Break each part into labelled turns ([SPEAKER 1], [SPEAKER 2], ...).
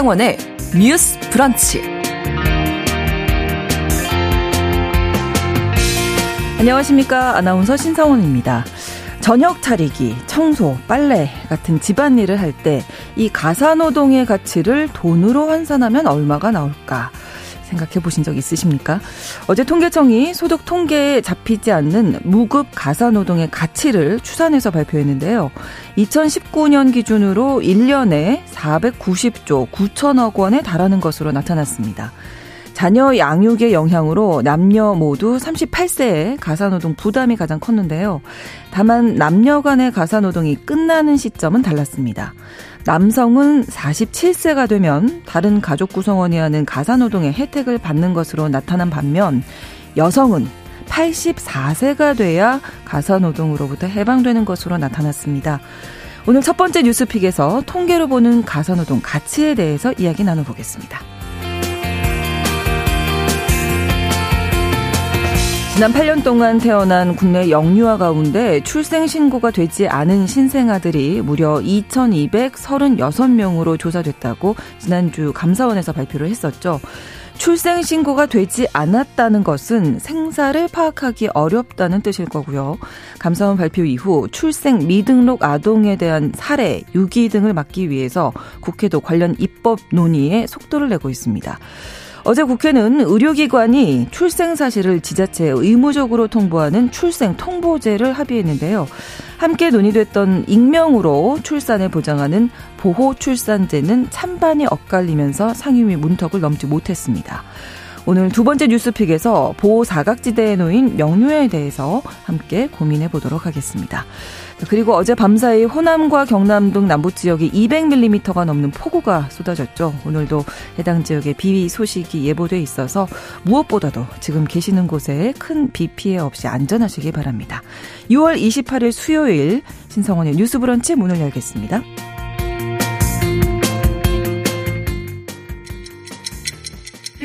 [SPEAKER 1] 신성원의 뉴스 브런치.
[SPEAKER 2] 안녕하십니까. 아나운서 신성원입니다. 저녁 차리기, 청소, 빨래 같은 집안일을 할 때 이 가사노동의 가치를 돈으로 환산하면 얼마가 나올까? 생각해 보신 적 있으십니까? 어제 통계청이 소득 통계에 잡히지 않는 무급 가사 노동의 가치를 추산해서 발표했는데요. 2019년 기준으로 1년에 490조 9천억 원에 달하는 것으로 나타났습니다. 자녀 양육의 영향으로 남녀 모두 38세에 가사노동 부담이 가장 컸는데요. 다만 남녀 간의 가사노동이 끝나는 시점은 달랐습니다. 남성은 47세가 되면 다른 가족 구성원이 하는 가사노동의 혜택을 받는 것으로 나타난 반면 여성은 84세가 돼야 가사노동으로부터 해방되는 것으로 나타났습니다. 오늘 첫 번째 뉴스픽에서 통계로 보는 가사노동 가치에 대해서 이야기 나눠보겠습니다. 지난 8년 동안 태어난 국내 영유아 가운데 출생 신고가 되지 않은 신생아들이 무려 2,236명으로 조사됐다고 지난주 감사원에서 발표를 했었죠. 출생 신고가 되지 않았다는 것은 생사를 파악하기 어렵다는 뜻일 거고요. 감사원 발표 이후 출생 미등록 아동에 대한 살해, 유기 등을 막기 위해서 국회도 관련 입법 논의에 속도를 내고 있습니다. 어제 국회는 의료기관이 출생 사실을 지자체에 의무적으로 통보하는 출생 통보제를 합의했는데요. 함께 논의됐던 익명으로 출산을 보장하는 보호 출산제는 찬반이 엇갈리면서 상임위 문턱을 넘지 못했습니다. 오늘 두 번째 뉴스픽에서 보호 사각지대에 놓인 명료에 대해서 함께 고민해 보도록 하겠습니다. 그리고 어제 밤사이 호남과 경남 등 남부 지역에 200mm가 넘는 폭우가 쏟아졌죠. 오늘도 해당 지역에 비 소식이 예보돼 있어서 무엇보다도 지금 계시는 곳에 큰 비 피해 없이 안전하시기 바랍니다. 6월 28일 수요일 신성원의 뉴스 브런치 문을 열겠습니다.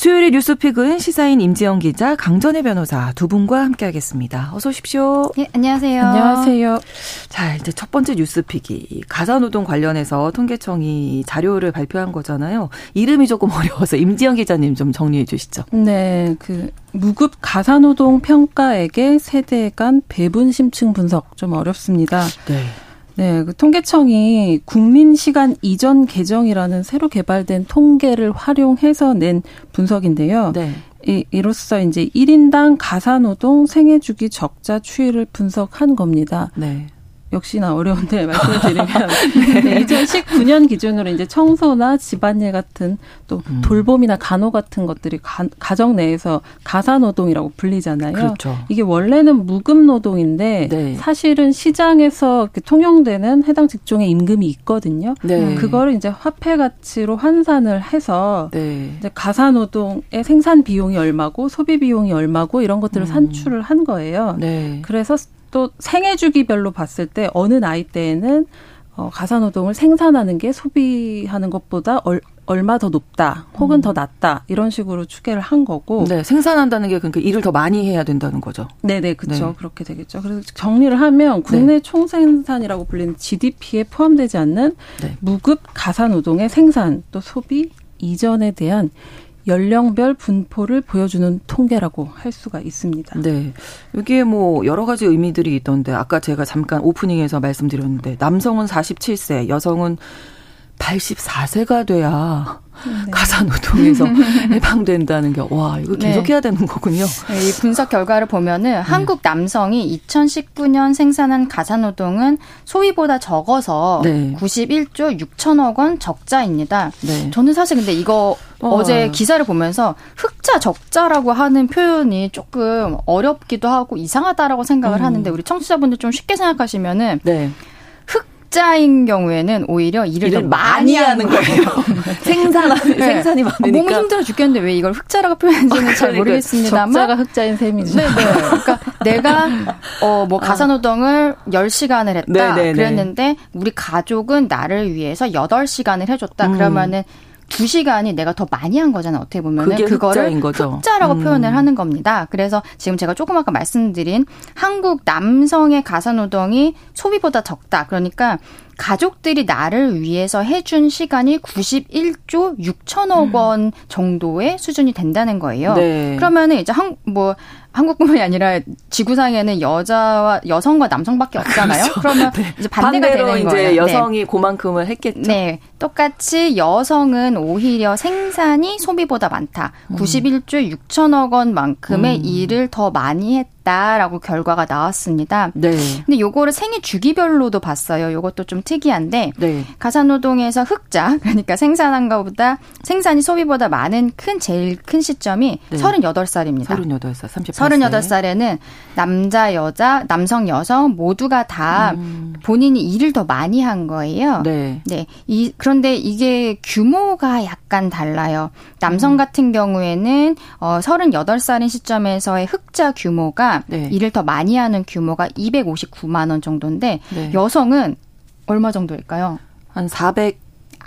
[SPEAKER 2] 수요일의 뉴스픽은 시사인 임지영 기자, 강전혜 변호사 두 분과 함께하겠습니다. 어서 오십시오.
[SPEAKER 3] 예, 안녕하세요.
[SPEAKER 2] 안녕하세요. 자, 이제 첫 번째 뉴스픽이 가사노동 관련해서 통계청이 자료를 발표한 거잖아요. 이름이 조금 어려워서 임지영 기자님 좀 정리해 주시죠.
[SPEAKER 4] 네, 그 무급 가사노동 평가액의 세대 간 배분 심층 분석 좀 어렵습니다. 네. 네, 그 통계청이 국민 시간 이전 계정이라는 새로 개발된 통계를 활용해서 낸 분석인데요. 네. 이, 이로써 이제 1인당 가사노동 생애 주기 적자 추이를 분석한 겁니다. 네. 역시나 어려운데 말씀을 드리면 네. 2019년 기준으로 이제 청소나 집안일 같은 또 음. 돌봄이나 간호 같은 것들이 가, 가정 내에서 가사 노동이라고 불리잖아요. 그렇죠. 이게 원래는 무급 노동인데 네. 사실은 시장에서 통용되는 해당 직종의 임금이 있거든요. 네. 그거를 이제 화폐 가치로 환산을 해서 네. 이제 가사 노동의 생산 비용이 얼마고 소비 비용이 얼마고 이런 것들을 음. 산출을 한 거예요. 네. 그래서 또 생애 주기별로 봤을 때 어느 나이 대에는 어, 가사노동을 생산하는 게 소비하는 것보다 얼, 얼마 더 높다, 혹은 음. 더 낮다 이런 식으로 추계를 한 거고.
[SPEAKER 2] 네, 생산한다는 게 그러니까 일을 더 많이 해야 된다는 거죠.
[SPEAKER 4] 네, 네, 그렇죠. 네. 그렇게 되겠죠. 그래서 정리를 하면 국내 네. 총생산이라고 불리는 GDP에 포함되지 않는 네. 무급 가사노동의 생산 또 소비 이전에 대한 연령별 분포를 보여주는 통계라고 할 수가 있습니다.
[SPEAKER 2] 네. 여기에 뭐 여러 가지 의미들이 있던데 아까 제가 잠깐 오프닝에서 말씀드렸는데 남성은 47세, 여성은 84세가 돼야 네. 가사 노동에서 해방된다는 게, 와, 이거 네. 계속 네. 해야 되는 거군요.
[SPEAKER 3] 네, 이 분석 결과를 보면은 네. 한국 남성이 2019년 생산한 가사 노동은 소비보다 적어서 91조 6천억 원 적자입니다. 저는 사실 근데 이거 어. 제 기사를 보면서 흑자 적자라고 하는 표현이 조금 어렵기도 하고 이상하다라고 생각을 음. 하는데 우리 청취자분들 좀 쉽게 생각하시면은 적자인 경우에는 오히려 일을, 일을 많이 하는 거예요.
[SPEAKER 2] 생산 네. 생산이 많으니까
[SPEAKER 3] 몸이 힘들어 죽겠는데 왜 이걸 흑자라고 표현하는지는 잘 그러니까 모르겠습니다만
[SPEAKER 4] 적자가 흑자인 셈이죠.
[SPEAKER 3] 네, 네. 그러니까 내가 어 뭐 가사 노동을 10시간을 했다 네네네. 그랬는데 우리 가족은 나를 위해서 8시간을 해 줬다. 음. 그러면은 두 시간이 내가 더 많이 한 거잖아요. 어떻게 보면은 그거를 거죠. 흑자라고 음. 표현을 하는 겁니다. 그래서 지금 제가 조금 아까 말씀드린 한국 남성의 가사 노동이 소비보다 적다. 그러니까 가족들이 나를 위해서 해준 시간이 91조 6천억 원 음. 정도의 수준이 된다는 거예요. 네. 그러면은 이제 한, 뭐, 한국뿐만이 아니라 지구상에는 여자와 여성과 남성밖에 없잖아요. 그렇죠. 그러면 네. 이제 반대가 되는
[SPEAKER 2] 이제
[SPEAKER 3] 거예요.
[SPEAKER 2] 네. 여성이 네. 그만큼을 했겠죠.
[SPEAKER 3] 네, 똑같이 여성은 오히려 생산이 소비보다 많다. 음. 91조 6천억 원만큼의 음. 일을 더 많이 했다. 있다라고 결과가 나왔습니다. 네. 근데 요거를 생애 주기별로도 봤어요. 요것도 좀 특이한데 네. 가사노동에서 흑자 그러니까 생산한 것보다 생산이 소비보다 많은 큰 제일 큰 시점이 네. 38살입니다.
[SPEAKER 2] 38살, 38세.
[SPEAKER 3] 38살에는 남자, 여자, 남성, 여성 모두가 다 음. 본인이 일을 더 많이 한 거예요. 네. 네. 이 그런 데 이게 규모가 약간 달라요. 남성 음. 같은 경우에는 어 38살인 시점에서의 흑자 규모가 네. 일을 더 많이 하는 규모가 259만 원 정도인데 네. 여성은 얼마 정도일까요?
[SPEAKER 2] 한 400.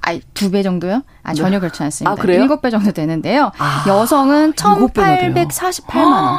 [SPEAKER 3] 아, 두 배 정도요? 아, 전혀 그렇지 않습니다. 아, 그래요? 7배 정도 되는데요. 아, 여성은 1,848만 원.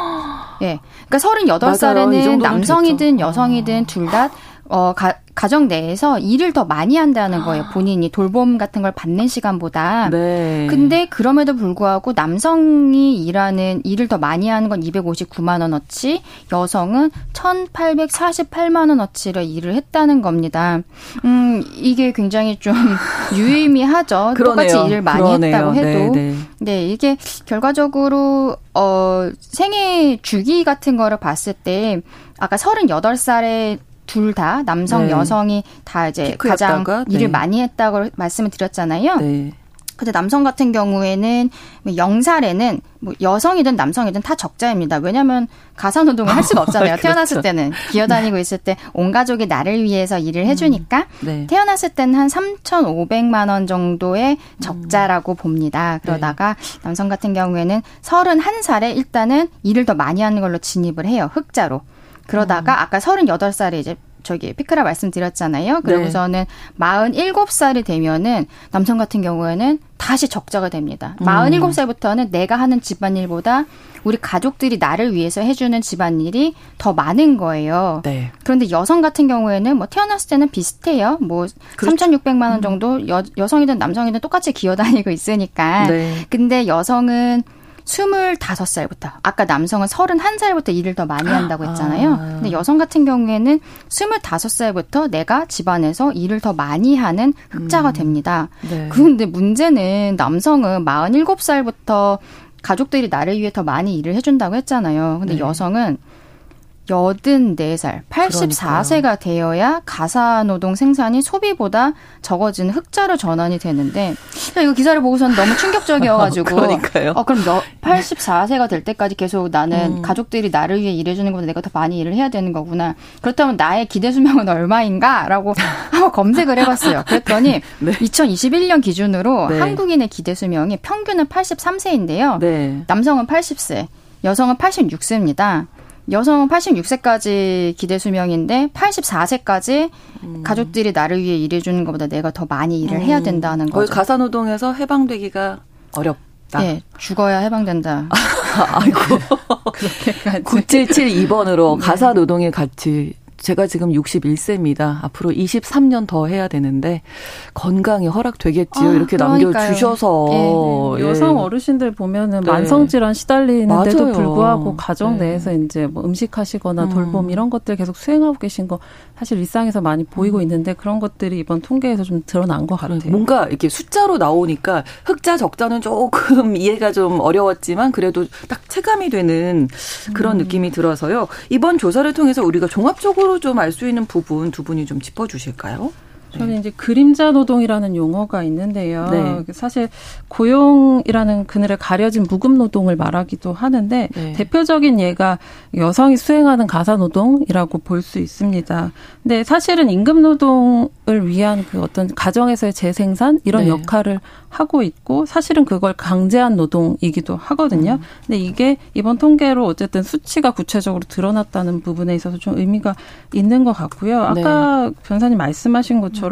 [SPEAKER 3] 예. 그러니까 38살에는 남성이든 여성이든 둘 다 어, 가, 가정 내에서 일을 더 많이 한다는 거예요. 본인이 돌봄 같은 걸 받는 시간보다. 네. 근데 그럼에도 불구하고 남성이 일하는 일을 더 많이 하는 건 259만 원어치, 여성은 1,848만 원어치를 일을 했다는 겁니다. 음, 이게 굉장히 좀 유의미하죠. 똑같이 일을 많이 그러네요. 했다고 해도. 네, 네. 네, 이게 결과적으로 어 생애 주기 같은 거를 봤을 때 아까 38살에 둘 다 남성 네. 여성이 다 이제 가장 네. 일을 많이 했다고 말씀을 드렸잖아요. 네. 근데 남성 같은 경우에는 뭐 영살에는 뭐 여성이든 남성이든 다 적자입니다. 왜냐하면 가사 노동을 할 수가 없잖아요. 그렇죠. 태어났을 때는 기어다니고 네. 있을 때 온 가족이 나를 위해서 일을 해주니까 음. 네. 태어났을 때는 한 3,500만 원 정도의 적자라고 음. 봅니다. 그러다가 네. 남성 같은 경우에는 31살에 일단은 일을 더 많이 하는 걸로 진입을 해요. 흑자로. 그러다가 음. 아까 38살에 이제 저기 피크라 말씀드렸잖아요. 그러고서는 네. 47살이 되면은 남성 같은 경우에는 다시 적자가 됩니다. 음. 47살부터는 내가 하는 집안일보다 우리 가족들이 나를 위해서 해주는 집안일이 더 많은 거예요. 네. 그런데 여성 같은 경우에는 뭐 태어났을 때는 비슷해요. 뭐 그렇죠. 3,600만 원 음. 정도 여, 여성이든 남성이든 똑같이 기어다니고 있으니까. 네. 근데 여성은 스물다섯 살부터 아까 남성은 서른한 살부터 일을 더 많이 한다고 했잖아요. 아. 근데 여성 같은 경우에는 스물다섯 살부터 내가 집안에서 일을 더 많이 하는 흑자가 음. 됩니다. 네. 그런데 문제는 남성은 마흔일곱 살부터 가족들이 나를 위해 더 많이 일을 해준다고 했잖아요. 근데 네. 여성은 여든 네 살 84세가 되어야 가사노동 생산이 소비보다 적어지는 흑자로 전환이 되는데, 이거 기사를 보고서는 너무 충격적이어가지고.
[SPEAKER 2] 그러니까요.
[SPEAKER 3] 어, 그럼 너 84세가 될 때까지 계속 나는 음. 가족들이 나를 위해 일해주는 것보다 내가 더 많이 일을 해야 되는 거구나. 그렇다면 나의 기대 수명은 얼마인가? 라고 한번 검색을 해봤어요. 그랬더니, 네. 2021년 기준으로 네. 한국인의 기대 수명이 평균은 83세인데요. 네. 남성은 80세, 여성은 86세입니다. 여성은 86세까지 기대 수명인데 84세까지 음. 가족들이 나를 위해 일해주는 것보다 내가 더 많이 일을 해야 음. 된다는 거죠.
[SPEAKER 2] 거의 가사노동에서 해방되기가 어렵다.
[SPEAKER 3] 네, 죽어야 해방된다.
[SPEAKER 2] 아이고. 그렇게까지. 9772번으로 가사노동의 가치 제가 지금 61세입니다. 앞으로 23년 더 해야 되는데 건강이 허락되겠지요. 아, 이렇게 남겨주셔서
[SPEAKER 4] 예, 네. 여성 어르신들 보면은 네. 만성 질환 시달리는데도. 불구하고 가정 네. 내에서 이제 뭐 음식하시거나 음. 돌봄 이런 것들 계속 수행하고 계신 거 사실 일상에서 많이 보이고 음. 있는데 그런 것들이 이번 통계에서 좀 드러난 것 같아요.
[SPEAKER 2] 뭔가 이렇게 숫자로 나오니까 흑자 적자는 조금 이해가 좀 어려웠지만 그래도 딱 체감이 되는 그런 음. 느낌이 들어서요. 이번 조사를 통해서 우리가 종합적으로 좀 알 수 있는 부분 두 분이 좀 짚어주실까요?
[SPEAKER 4] 저는 이제 그림자 노동이라는 용어가 있는데요. 네. 사실 고용이라는 그늘에 가려진 무급 노동을 말하기도 하는데 네. 대표적인 예가 여성이 수행하는 가사 노동이라고 볼 수 있습니다. 근데 사실은 임금 노동을 위한 그 어떤 가정에서의 재생산 이런 네. 역할을 하고 있고 사실은 그걸 강제한 노동이기도 하거든요. 음. 근데 이게 이번 통계로 어쨌든 수치가 구체적으로 드러났다는 부분에 있어서 좀 의미가 있는 것 같고요. 아까 네. 변사님 말씀하신 것처럼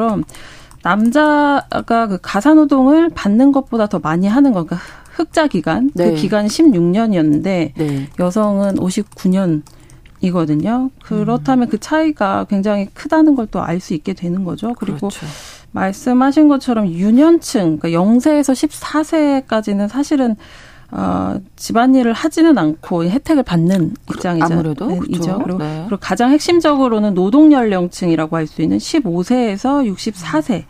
[SPEAKER 4] 남자가 그 가사 노동을 받는 것보다 더 많이 하는 거가 그러니까 흑자 기간 그 네. 그 기간 16년이었는데 네. 여성은 59년 이거든요. 그렇다면 음. 그 차이가 굉장히 크다는 걸 또 알 수 있게 되는 거죠. 그리고 그렇죠. 말씀하신 것처럼 유년층, 그러니까 0세에서 14세까지는 사실은 어, 집안일을 하지는 않고 혜택을 받는 입장이죠.
[SPEAKER 2] 아무래도 네, 그렇죠.
[SPEAKER 4] 그리고, 네. 그리고 가장 핵심적으로는 노동 연령층이라고 할 수 있는 15세에서 64세.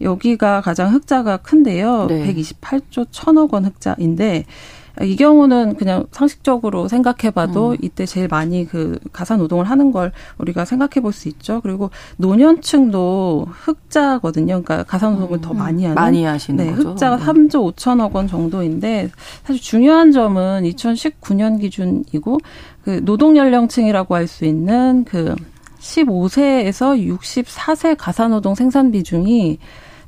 [SPEAKER 4] 여기가 가장 흑자가 큰데요. 네. 128조 1000억 원 흑자인데 이 경우는 그냥 상식적으로 생각해봐도 음. 이때 제일 많이 그 가사 노동을 하는 걸 우리가 생각해볼 수 있죠. 그리고 노년층도 흑자거든요. 그러니까 가사 노동을 음. 더 많이 하는
[SPEAKER 2] 많이 하시는
[SPEAKER 4] 네,
[SPEAKER 2] 거죠.
[SPEAKER 4] 흑자가 네. 3조 5천억 원 정도인데 사실 중요한 점은 2019년 기준이고 그 노동 연령층이라고 할 수 있는 그 15세에서 64세 가사 노동 생산 비중이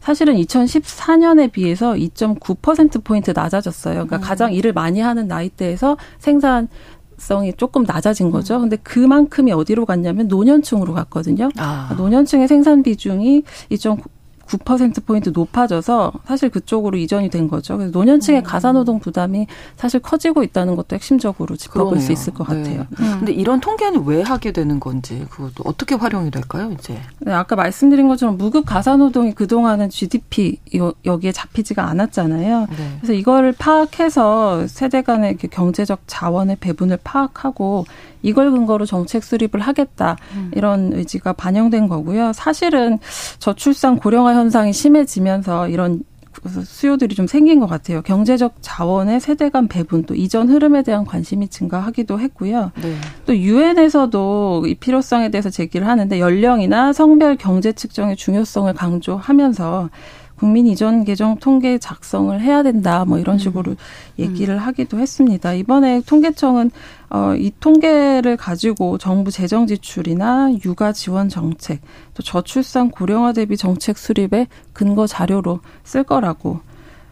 [SPEAKER 4] 사실은 2014년에 비해서 2.9%포인트 낮아졌어요. 그러니까 음. 가장 일을 많이 하는 나이대에서 생산 성이 조금 낮아진 거죠. 음. 근데 그만큼이 어디로 갔냐면 노년층으로 갔거든요. 아. 노년층의 생산 비중이 2.9 9%포인트 높아져서 사실 그쪽으로 이전이 된 거죠. 그래서 노년층의 음. 가사노동 부담이 사실 커지고 있다는 것도 핵심적으로 짚어볼 그러네요. 수 있을 것 네. 같아요.
[SPEAKER 2] 음. 근데 이런 통계는 왜 하게 되는 건지 그것도 어떻게 활용이 될까요, 이제?
[SPEAKER 4] 네, 아까 말씀드린 것처럼 무급 가사노동이 그동안은 GDP 여기에 잡히지가 않았잖아요. 네. 그래서 이거를 파악해서 세대 간의 경제적 자원의 배분을 파악하고 이걸 근거로 정책 수립을 하겠다 음. 이런 의지가 반영된 거고요. 사실은 저출산 고령화 현상이 심해지면서 이런 수요들이 좀 생긴 것 같아요. 경제적 자원의 세대 간 배분 또 이전 흐름에 대한 관심이 증가하기도 했고요. 네. 또 유엔에서도 이 필요성에 대해서 제기를 하는데 연령이나 성별 경제 측정의 중요성을 강조하면서 국민 이전 계정 통계 작성을 해야 된다 뭐 이런 음. 식으로 음. 얘기를 하기도 했습니다. 이번에 통계청은 어, 이 통계를 가지고 정부 재정 지출이나 육아 지원 정책, 또 저출산 고령화 대비 정책 수립의 근거 자료로 쓸 거라고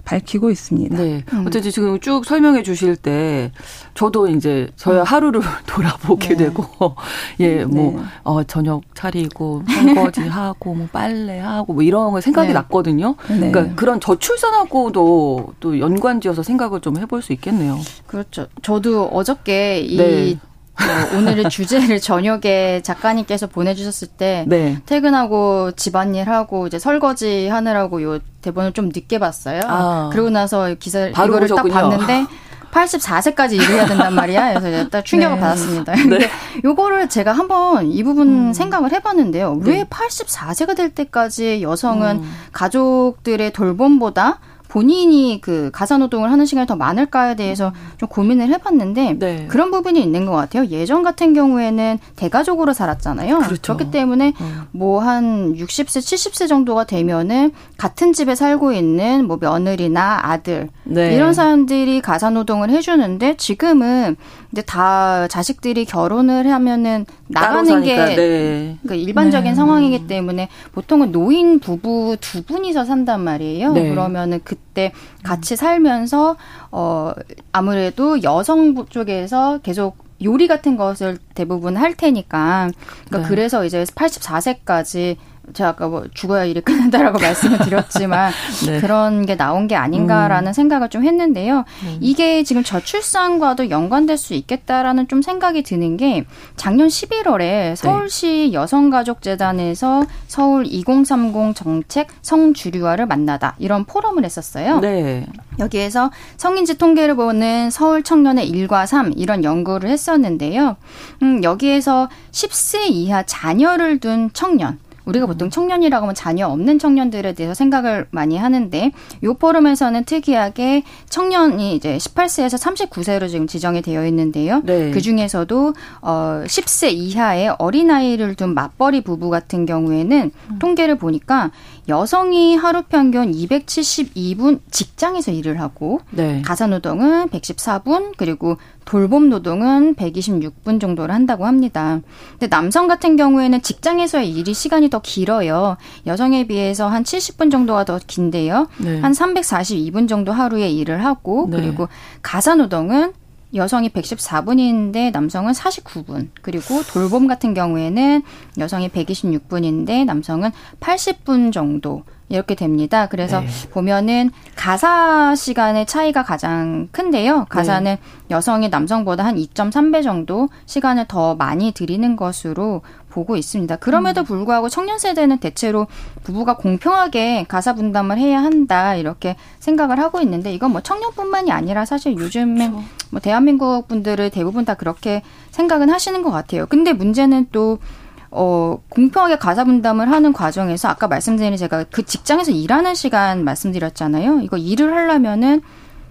[SPEAKER 4] 밝히고 있습니다.
[SPEAKER 2] 네. 음. 어쨌든 지금 쭉 설명해 주실 때 저도 이제 저의 음. 하루를 돌아보게 네. 되고 예, 뭐 네. 어, 저녁 차리고 설거지 하고 뭐 빨래 하고 뭐 이런 거 생각이 네. 났거든요. 네. 그러니까 그런 저출산하고도 또 연관지어서 생각을 좀 해볼 수 있겠네요.
[SPEAKER 3] 그렇죠. 저도 어저께 이 네. 어, 오늘의 주제를 저녁에 작가님께서 보내주셨을 때 네. 퇴근하고 집안일 하고 이제 설거지 하느라고 요 대본을 좀 늦게 봤어요. 아. 그러고 나서 기사 이거를. 딱 봤는데 84세까지 일을 해야 된단 말이야. 그래서 딱 충격을 네. 받았습니다. 네. 근데 요거를 제가 한번 이 부분 음. 생각을 해봤는데요. 왜 84세가 될 때까지 여성은 음. 가족들의 돌봄보다 본인이 그 가사 노동을 하는 시간이 더 많을까에 대해서 음. 좀 고민을 해봤는데 네. 그런 부분이 있는 것 같아요. 예전 같은 경우에는 대가족으로 살았잖아요. 그렇죠. 그렇기 때문에 음. 뭐한 60세, 70세 정도가 되면은 같은 집에 살고 있는 뭐 며느리나 아들 네. 이런 사람들이 가사 노동을 해주는데 지금은 이제 다 자식들이 결혼을 하면은 나가는 게 네. 그러니까 일반적인 네. 상황이기 때문에 보통은 노인 부부 두 분이서 산단 말이에요. 네. 그러면은 그때 같이 살면서 어 아무래도 여성 쪽에서 계속 요리 같은 것을 대부분 할 테니까 그러니까 네. 그래서 이제 84세까지 제가 아까 뭐 죽어야 일이 끝난다라고 말씀을 드렸지만 네. 그런 게 나온 게 아닌가라는 음. 생각을 좀 했는데요. 음. 이게 지금 저출산과도 연관될 수 있겠다라는 좀 생각이 드는 게 작년 11월에 서울시 네. 여성가족재단에서 서울 2030 정책 성주류화를 만나다 이런 포럼을 했었어요. 네. 여기에서 성인지 통계를 보는 서울 청년의 1과 3 이런 연구를 했었는데요. 음, 여기에서 10세 이하 자녀를 둔 청년 우리가 보통 청년이라고 하면 자녀 없는 청년들에 대해서 생각을 많이 하는데 요 포럼에서는 특이하게 청년이 이제 18세에서 39세로 지금 지정이 되어 있는데요. 네. 그 중에서도 어 10세 이하의 어린아이를 둔 맞벌이 부부 같은 경우에는 음. 통계를 보니까 여성이 하루 평균 272분 직장에서 일을 하고 네. 가사 노동은 114분 그리고 돌봄 노동은 126분 정도를 한다고 합니다. 근데 남성 같은 경우에는 직장에서의 일이 시간이 더 길어요. 여성에 비해서 한 70분 정도가 더 긴데요. 네. 한 342분 정도 하루에 일을 하고 네. 그리고 가사 노동은 여성이 114분인데 남성은 49분. 그리고 돌봄 같은 경우에는 여성이 126분인데 남성은 80분 정도. 이렇게 됩니다. 그래서 네. 보면은 가사 시간의 차이가 가장 큰데요. 가사는 네. 여성이 남성보다 한 2.3배 정도 시간을 더 많이 들이는 것으로 보고 있습니다. 그럼에도 음. 불구하고 청년 세대는 대체로 부부가 공평하게 가사 분담을 해야 한다 이렇게 생각을 하고 있는데 이건 뭐 청년뿐만이 아니라 사실 요즘에 그렇죠. 뭐 대한민국 분들을 대부분 다 그렇게 생각은 하시는 것 같아요. 근데 문제는 또 어, 공평하게 가사 분담을 하는 과정에서 아까 말씀드린 제가 그 직장에서 일하는 시간 말씀드렸잖아요. 이거 일을 하려면은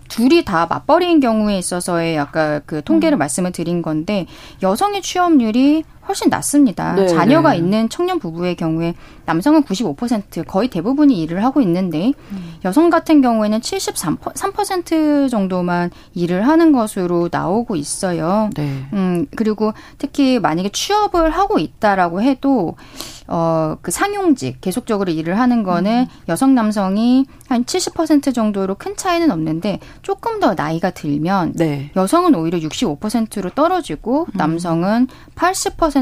[SPEAKER 3] 둘이 다 맞벌이인 경우에 있어서의 아까 그 통계를 음. 말씀을 드린 건데 여성의 취업률이 훨씬 낮습니다. 네, 자녀가 네. 있는 청년 부부의 경우에 남성은 95% 거의 대부분이 일을 하고 있는데 음. 여성 같은 경우에는 73% 정도만 일을 하는 것으로 나오고 있어요. 네. 음, 그리고 특히 만약에 취업을 하고 있다라고 해도 어, 그 상용직 계속적으로 일을 하는 거는 음. 여성 남성이 한 70% 정도로 큰 차이는 없는데 조금 더 나이가 들면 네. 여성은 오히려 65%로 떨어지고 음. 남성은 80%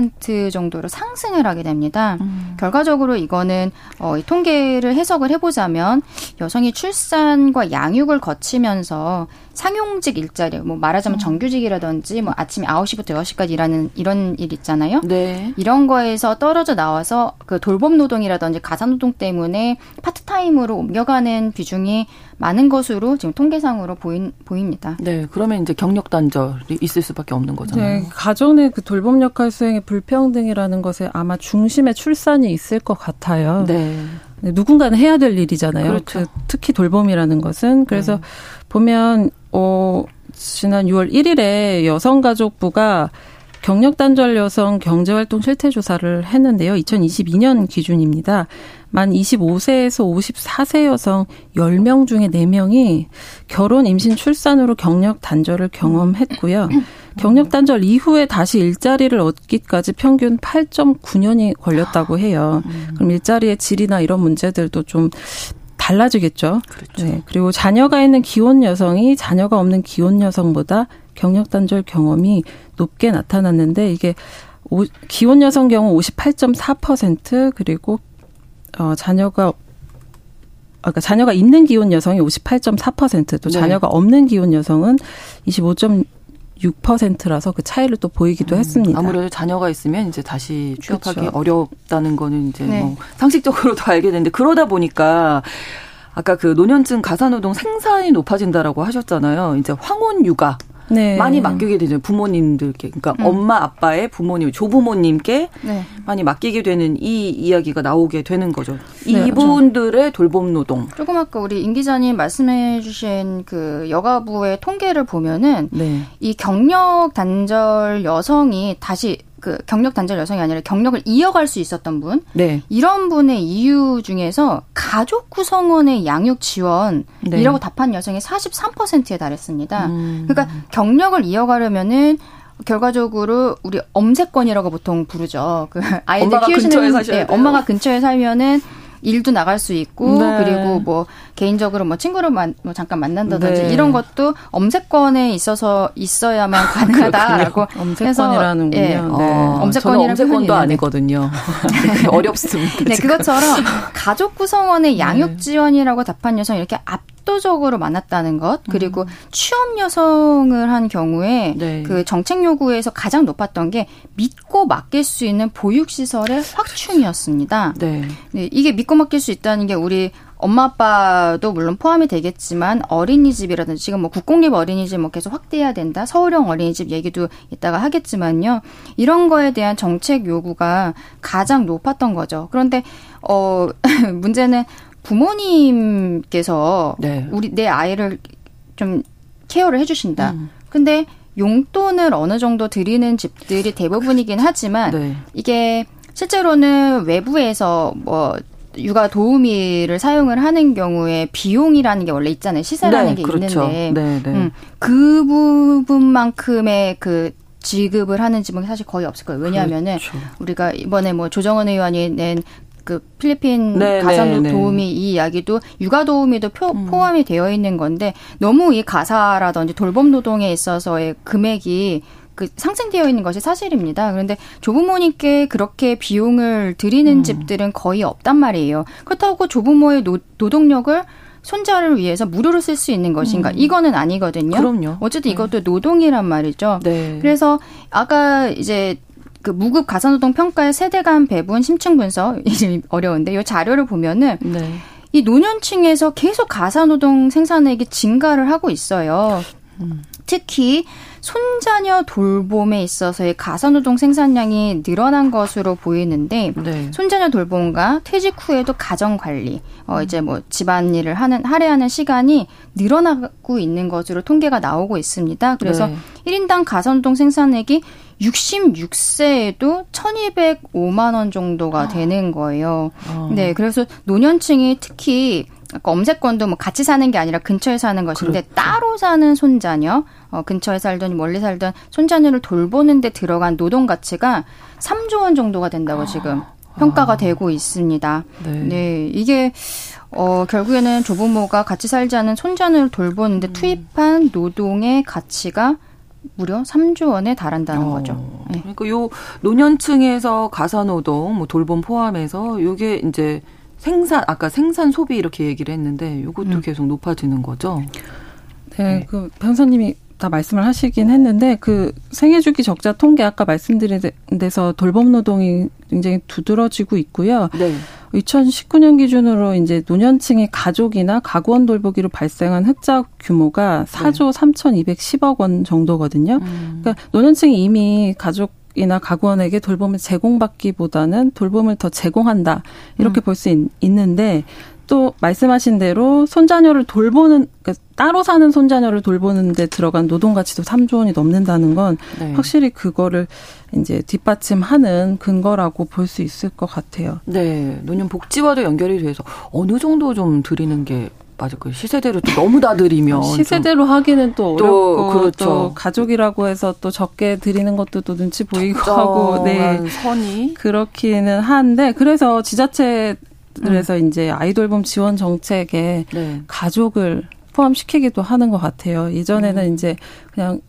[SPEAKER 3] 정도로 상승을 하게 됩니다. 음. 결과적으로 이거는 어, 이 통계를 해석을 해보자면 여성이 출산과 양육을 거치면서 상용직 일자리, 뭐 말하자면 음. 정규직이라든지 뭐 아침 9시부터 6시까지 일하는 이런 일 있잖아요. 네. 이런 거에서 떨어져 나와서 그 돌봄 노동이라든지 가사 노동 때문에 파트타임으로 옮겨가는 비중이 많은 것으로 지금 통계상으로 보인, 보입니다.
[SPEAKER 2] 네. 그러면 이제 경력 단절이 있을 수밖에 없는 거잖아요. 네.
[SPEAKER 4] 가정의 그 돌봄 역할 수행의 불평등이라는 것에 아마 중심에 출산이 있을 것 같아요. 네. 네 누군가는 해야 될 일이잖아요. 그렇죠. 그 특히 돌봄이라는 것은 그래서 네. 보면 어, 지난 6월 1일에 여성가족부가 경력 단절 여성 경제활동 실태 조사를 했는데요. 2022년 기준입니다. 만 25세에서 54세 여성 10명 중에 4명이 결혼, 임신, 출산으로 경력 단절을 경험했고요. 경력 단절 이후에 다시 일자리를 얻기까지 평균 8.9년이 걸렸다고 해요. 그럼 일자리의 질이나 이런 문제들도 좀 달라지겠죠. 그렇죠. 네. 그리고 자녀가 있는 기혼 여성이 자녀가 없는 기혼 여성보다 경력 단절 경험이 높게 나타났는데 이게 오, 기혼 여성 경우 58.4% 그리고 어 자녀가 아까 자녀가 있는 기혼 여성이 58.4%또 네. 자녀가 없는 기혼 여성은 6%라서 그 차이를 또 보이기도 음, 했습니다.
[SPEAKER 2] 아무래도 자녀가 있으면 이제 다시 취업하기 그렇죠. 어렵다는 거는 이제 네. 뭐 상식적으로도 알게 되는데 그러다 보니까 아까 그 노년층 가사노동 생산이 높아진다라고 하셨잖아요. 이제 황혼 육아. 네. 많이 맡기게 되죠 부모님들께 그러니까 음. 엄마 아빠의 부모님 조부모님께 네. 많이 맡기게 되는 이 이야기가 나오게 되는 거죠 네, 이분들의 그렇죠. 돌봄 노동
[SPEAKER 3] 조금 아까 우리 임 기자님 말씀해주신 그 여가부의 통계를 보면은 네. 이 경력 단절 여성이 다시 그 경력 단절 여성이 아니라 경력을 이어갈 수 있었던 분, 네. 이런 분의 이유 중에서 가족 구성원의 양육 지원이라고 네. 답한 여성이 43%에 달했습니다. 음. 그러니까 경력을 이어가려면은 결과적으로 우리 엄세권이라고 보통 부르죠. 그 아이들 키우시는 네, 엄마가 근처에 살면은 일도 나갈 수 있고 네. 그리고 뭐 개인적으로 뭐 친구를 만, 뭐 잠깐 만난다든지 네. 이런 것도 엄세권에 있어서 있어야만 가능하다라고
[SPEAKER 4] 엄세권이라는 예, 네.
[SPEAKER 2] 어, 엄세권이라는 엄세권도 아니거든요. 어렵습니다.
[SPEAKER 3] 네, 그것처럼 가족 구성원의 양육 네. 지원이라고 답한 여성 이렇게 압도적으로 많았다는 것 그리고 음. 취업 여성을 한 경우에 네. 그 정책 요구에서 가장 높았던 게 믿고 맡길 수 있는 보육 시설의 확충이었습니다. 네. 네. 이게 믿고 맡길 수 있다는 게 우리 엄마 아빠도 물론 포함이 되겠지만 어린이집이라든지 지금 뭐 국공립 어린이집 뭐 계속 확대해야 된다. 서울형 어린이집 얘기도 이따가 하겠지만요. 이런 거에 대한 정책 요구가 가장 높았던 거죠. 그런데 어 문제는 부모님께서 네. 우리 내 아이를 좀 케어를 해주신다. 음. 근데 용돈을 어느 정도 드리는 집들이 대부분이긴 하지만 네. 이게 실제로는 외부에서 뭐 육아 도우미를 사용을 하는 경우에 비용이라는 게 원래 있잖아요. 시세라는 네, 게 그렇죠. 있는데 네, 네. 음, 그 부분만큼의 그 지급을 하는 집은 사실 거의 없을 거예요. 왜냐하면은 그렇죠. 우리가 이번에 뭐 조정원 의원이 낸 그 필리핀 네, 가산 네, 도우미 이 이야기도 육아 도우미도 표, 음. 포함이 되어 있는 건데 너무 이 가사라든지 돌봄 노동에 있어서의 금액이 그 상승되어 있는 것이 사실입니다. 그런데 조부모님께 그렇게 비용을 드리는 음. 집들은 거의 없단 말이에요. 그렇다고 조부모의 노, 노동력을 손자를 위해서 무료로 쓸 수 있는 것인가? 음. 이거는 아니거든요.
[SPEAKER 2] 그럼요.
[SPEAKER 3] 어쨌든 네. 이것도 노동이란 말이죠. 네. 그래서 아까 이제 그 무급 가사노동 평가의 세대 간 배분 심층 분석 어려운데 이 자료를 보면은 네. 이 노년층에서 계속 가사노동 생산액이 증가를 하고 있어요. 음. 특히 손자녀 돌봄에 있어서의 가사노동 생산량이 늘어난 것으로 보이는데 네. 손자녀 돌봄과 퇴직 후에도 가정 관리, 어 이제 뭐 집안일을 하는 할애하는 시간이 늘어나고 있는 것으로 통계가 나오고 있습니다. 그래서 네. 1인당 가사노동 생산액이 66세에도 1,205만 원 정도가 아. 되는 거예요. 아. 네, 그래서 노년층이 특히 아까 엄세권도 뭐 같이 사는 게 아니라 근처에 사는 것인데 그렇죠. 따로 사는 손자녀, 어, 근처에 살던 멀리 살던 손자녀를 돌보는데 들어간 노동 가치가 3조 원 정도가 된다고 지금 아. 평가가 아. 되고 있습니다. 네. 네, 이게 어, 결국에는 조부모가 같이 살지 않은 손자녀를 돌보는데 음. 투입한 노동의 가치가 무려 3조 원에 달한다는 어. 거죠.
[SPEAKER 2] 네. 그러니까 요 노년층에서 가사노동, 뭐 돌봄 포함해서 요게 이제 생산 아까 생산 소비 이렇게 얘기를 했는데 요것도 음. 계속 높아지는 거죠.
[SPEAKER 4] 네, 네. 그 변호사님이 다 말씀을 하시긴 했는데 그 생애 주기 적자 통계 아까 말씀드린 데서 돌봄 노동이 굉장히 두드러지고 있고요. 네. 2019년 기준으로 이제 노년층의 가족이나 가구원 돌보기로 발생한 흑자 규모가 4조 네. 3,210억 원 정도거든요. 음. 그러니까 노년층이 이미 가족 이나 가구원에게 돌봄을 제공받기보다는 돌봄을 더 제공한다 이렇게 음. 볼수 있는데 또 말씀하신 대로 손자녀를 돌보는 그러니까 따로 사는 손자녀를 돌보는데 들어간 노동 가치도 3조 원이 넘는다는 건 네. 확실히 그거를 이제 뒷받침하는 근거라고 볼 수 있을 것 같아요.
[SPEAKER 2] 네, 노년 복지와도 연결이 돼서 어느 정도 좀 드리는 게 맞아. 그 시세대로 또 너무 다 드리면
[SPEAKER 4] 시세대로 하기는 또 어렵고 또, 그렇죠. 또 가족이라고 해서 또 적게 드리는 것도 또 눈치 보이고 하고 네
[SPEAKER 2] 선이
[SPEAKER 4] 그렇기는 한데 그래서 지자체들에서 음. 이제 아이돌봄 지원 정책에 네. 가족을 포함시키기도 하는 것 같아요. 예전에는 음. 이제 그냥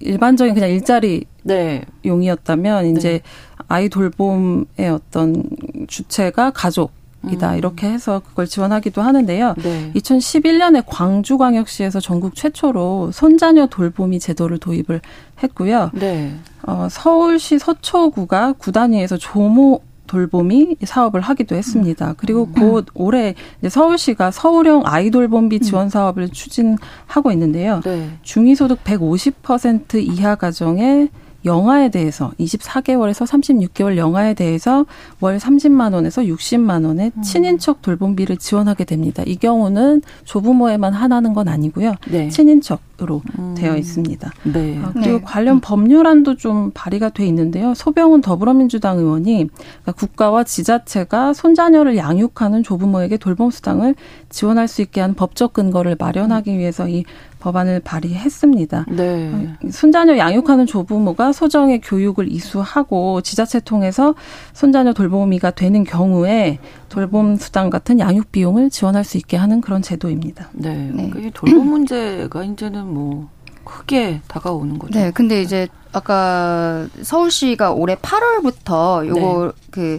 [SPEAKER 4] 일반적인 그냥 일자리 네. 용이었다면 이제 네. 아이 돌봄의 어떤 주체가 가족 이다 음. 이렇게 해서 그걸 지원하기도 하는데요. 네. 2011년에 광주광역시에서 전국 최초로 손자녀 돌보미 제도를 도입을 했고요. 네. 어, 서울시 서초구가 구단위에서 조모 돌봄이 사업을 하기도 했습니다. 음. 그리고 곧 올해 서울시가 서울형 아이돌봄비 지원 사업을 추진하고 있는데요. 네. 중위소득 150% 이하 가정에 영아에 대해서 24개월에서 36개월 영아에 대해서 월 30만 원에서 60만 원의 음. 친인척 돌봄비를 지원하게 됩니다. 이 경우는 조부모에만 하나는 건 아니고요. 네. 친인척 으로 음. 되어 있습니다. 네. 아, 그리고 네. 관련 법률안도 좀 발의가 돼 있는데요. 소병훈 더불어민주당 의원이 그러니까 국가와 지자체가 손자녀를 양육하는 조부모에게 돌봄 수당을 지원할 수 있게 하는 법적 근거를 마련하기 위해서 이 법안을 발의했습니다. 네. 손자녀 양육하는 조부모가 소정의 교육을 이수하고 지자체 통해서 손자녀 돌보미가 되는 경우에 돌봄 수당 같은 양육 비용을 지원할 수 있게 하는 그런 제도입니다.
[SPEAKER 2] 네. 네. 그 돌봄 문제가 이제는 뭐 크게 다가오는 거죠.
[SPEAKER 3] 네. 근데 이제 아까 서울시가 올해 8월부터 요거 네. 그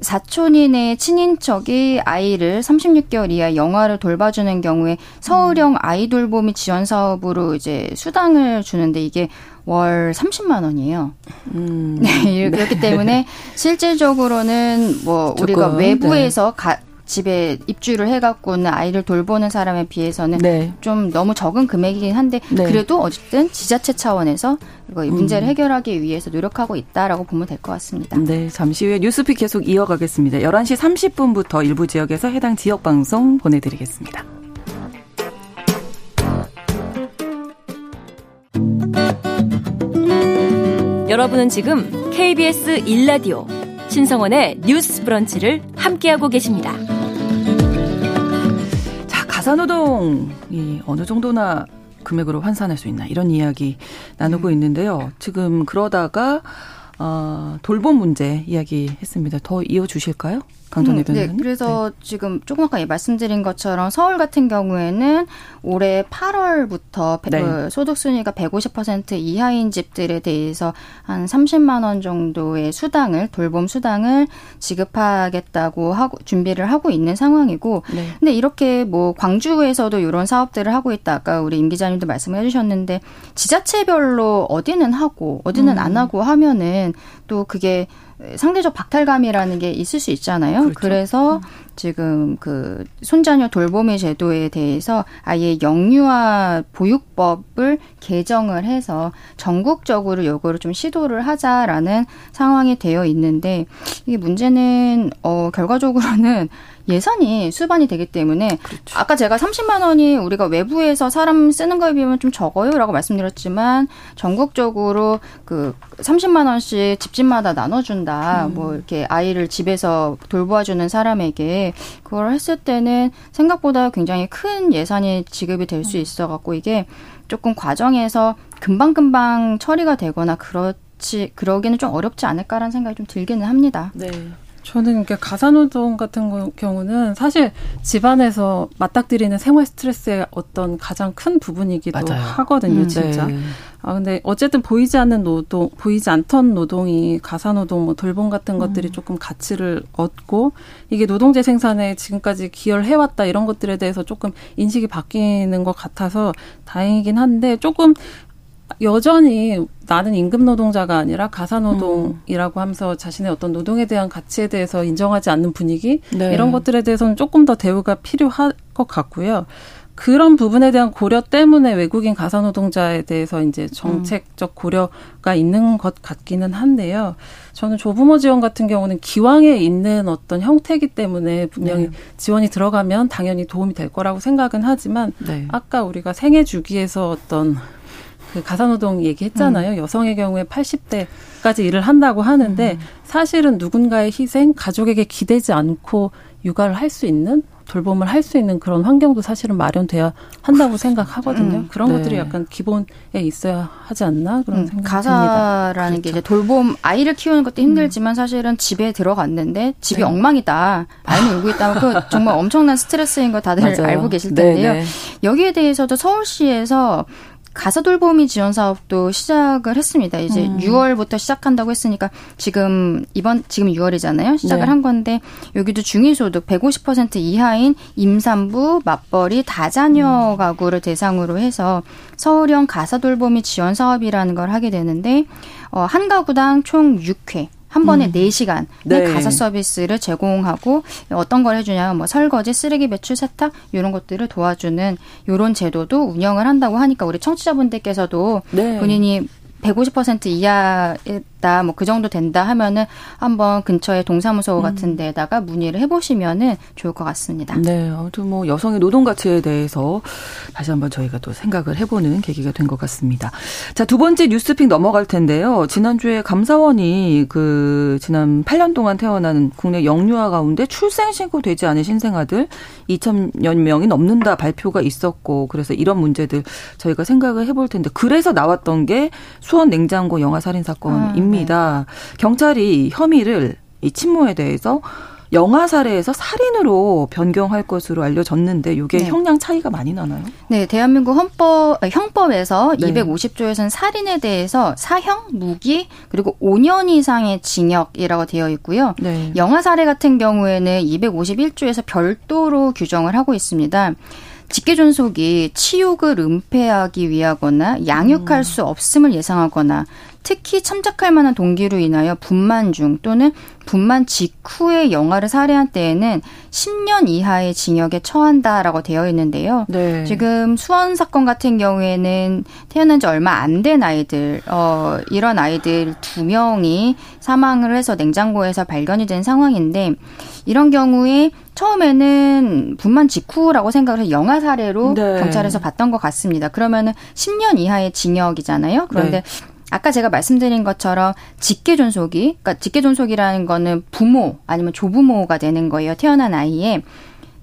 [SPEAKER 3] 사촌인의 친인척이 아이를 36개월 이하 영아를 돌봐주는 경우에 서울형 음. 아이 돌봄이 지원 사업으로 이제 수당을 주는데 이게 월 30만 원이에요. 음. 네, 그렇기 때문에 실질적으로는 뭐 우리가 외부에서 가, 집에 입주를 해갖고는 아이를 돌보는 사람에 비해서는 네. 좀 너무 적은 금액이긴 한데 네. 그래도 어쨌든 지자체 차원에서 이거 문제를 음. 해결하기 위해서 노력하고 있다라고 보면 될 것 같습니다.
[SPEAKER 2] 네, 잠시 후에 뉴스픽 계속 이어가겠습니다. 11시 30분부터 일부 지역에서 해당 지역 방송 보내드리겠습니다.
[SPEAKER 1] 여러분은 지금 KBS 1라디오 신성원의 뉴스 브런치를 함께하고 계십니다.
[SPEAKER 2] 자, 가사노동이 어느 정도나 금액으로 환산할 수 있나 이런 이야기 나누고 음. 있는데요. 지금 그러다가 어, 돌봄 문제 이야기 했습니다. 더 이어 주실까요? 강전혜 음, 변호사님.
[SPEAKER 3] 네, 그래서 네. 지금 조금 아까 말씀드린 것처럼 서울 같은 경우에는 올해 8월부터 네. 그 소득 순위가 150% 이하인 집들에 대해서 한 30만 원 정도의 수당을 돌봄 수당을 지급하겠다고 하고 준비를 하고 있는 상황이고 네. 근데 이렇게 뭐 광주에서도 이런 사업들을 하고 있다. 아까 우리 임 기자님도 말씀해 주셨는데 지자체별로 어디는 하고 어디는 음. 안 하고 하면은 또 그게 상대적 박탈감이라는 게 있을 수 있잖아요. 그렇죠. 그래서 음. 지금 그 손자녀 돌보미 제도에 대해서 아예 영유아 보육법을 개정을 해서 전국적으로 요거를 좀 시도를 하자라는 상황이 되어 있는데 이게 문제는 어 결과적으로는 예산이 수반이 되기 때문에 그렇죠. 아까 제가 30만 원이 우리가 외부에서 사람 쓰는 거에 비하면 좀 적어요라고 말씀드렸지만 전국적으로 그 30만 원씩 집집마다 나눠준다. 음. 뭐 이렇게 아이를 집에서 돌보아주는 사람에게 그걸 했을 때는 생각보다 굉장히 큰 예산이 지급이 될수 음. 있어 갖고 이게 조금 과정에서 금방금방 처리가 되거나 그렇지 그러기는 좀 어렵지 않을까라는 생각이 좀 들기는 합니다.
[SPEAKER 4] 네. 저는 이게 가사노동 같은 경우는 사실 집안에서 맞닥뜨리는 생활 스트레스의 어떤 가장 큰 부분이기도 맞아요. 하거든요, 음, 진짜. 네. 아 근데 어쨌든 보이지 않는 노동, 보이지 않던 노동이 가사 노동, 뭐 돌봄 같은 것들이 음. 조금 가치를 얻고 이게 노동재 생산에 지금까지 기여를 해왔다 이런 것들에 대해서 조금 인식이 바뀌는 것 같아서 다행이긴 한데 조금 여전히 나는 임금 노동자가 아니라 가사 노동이라고 하면서 자신의 어떤 노동에 대한 가치에 대해서 인정하지 않는 분위기 네. 이런 것들에 대해서는 조금 더 대우가 필요할 것 같고요. 그런 부분에 대한 고려 때문에 외국인 가사 노동자에 대해서 이제 정책적 고려가 있는 것 같기는 한데요. 저는 조부모 지원 같은 경우는 기왕에 있는 어떤 형태이기 때문에 분명히 네. 지원이 들어가면 당연히 도움이 될 거라고 생각은 하지만 네. 아까 우리가 생애 주기에서 어떤 그 가사노동 얘기했잖아요. 음. 여성의 경우에 80대까지 일을 한다고 하는데 음. 사실은 누군가의 희생, 가족에게 기대지 않고 육아를 할 수 있는 돌봄을 할 수 있는 그런 환경도 사실은 마련돼야 한다고 생각하거든요. 음, 그런 네. 것들이 약간 기본에 있어야 하지 않나 그런 음, 생각이
[SPEAKER 3] 가사라는
[SPEAKER 4] 그렇죠.
[SPEAKER 3] 게 이제 돌봄 아이를 키우는 것도 힘들지만 음. 사실은 집에 들어갔는데 집이 네. 엉망이다. 아이는 울고 있다면 그 정말 엄청난 스트레스인 거 다들 맞아요. 알고 계실 텐데요. 네, 네. 여기에 대해서도 서울시에서 가사 돌보미 지원 사업도 시작을 했습니다. 이제 음. 6월부터 시작한다고 했으니까 지금 이번 지금 6월이잖아요. 시작을 네. 한 건데 여기도 중위소득 150% 이하인 임산부, 맞벌이, 다자녀 음. 가구를 대상으로 해서 서울형 가사 돌보미 지원 사업이라는 걸 하게 되는데 어, 한 가구당 총 6회 한 번에 음. 4시간 네. 가사 서비스를 제공하고 어떤 걸 해주냐면 뭐 설거지, 쓰레기 배출, 세탁 이런 것들을 도와주는 이런 제도도 운영을 한다고 하니까 우리 청취자분들께서도 네. 본인이 150% 이하다 뭐 그 정도 된다 하면은 한번 근처에 동사무소 음. 같은 데다가 문의를 해보시면은 좋을 것 같습니다.
[SPEAKER 2] 네, 아무튼 뭐 여성의 노동 가치에 대해서 다시 한번 저희가 또 생각을 해보는 계기가 된 것 같습니다. 자, 두 번째 뉴스픽 넘어갈 텐데요. 지난주에 감사원이 그 지난 8년 동안 태어난 국내 영유아 가운데 출생 신고되지 않은 신생아들 2천여 명이 넘는다 발표가 있었고 그래서 이런 문제들 저희가 생각을 해볼 텐데 그래서 나왔던 게 수원 냉장고 영화 살인 사건입니다. 아, 네. 경찰이 혐의를 이 친모에 대해서 영화 사례에서 살인으로 변경할 것으로 알려졌는데 이게 네. 형량 차이가 많이 나나요?
[SPEAKER 3] 네, 대한민국 헌법 형법에서 네. 250조에서는 살인에 대해서 사형, 무기 그리고 5년 이상의 징역이라고 되어 있고요. 네. 영화 사례 같은 경우에는 251조에서 별도로 규정을 하고 있습니다. 직계 존속이 치욕을 은폐하기 위하거나 양육할 음. 수 없음을 예상하거나 특히 참작할 만한 동기로 인하여 분만 중 또는 분만 직후에 영아를 살해한 때에는 10년 이하의 징역에 처한다라고 되어 있는데요. 네. 지금 수원 사건 같은 경우에는 태어난 지 얼마 안 된 아이들, 어, 이런 아이들 두 명이 사망을 해서 냉장고에서 발견이 된 상황인데 이런 경우에 처음에는 분만 직후라고 생각을 해서 영아 사례로 네. 경찰에서 봤던 것 같습니다. 그러면은 10년 이하의 징역이잖아요. 그런데 네. 아까 제가 말씀드린 것처럼 직계 존속이, 그러니까 직계 존속이라는 거는 부모 아니면 조부모가 되는 거예요. 태어난 아이의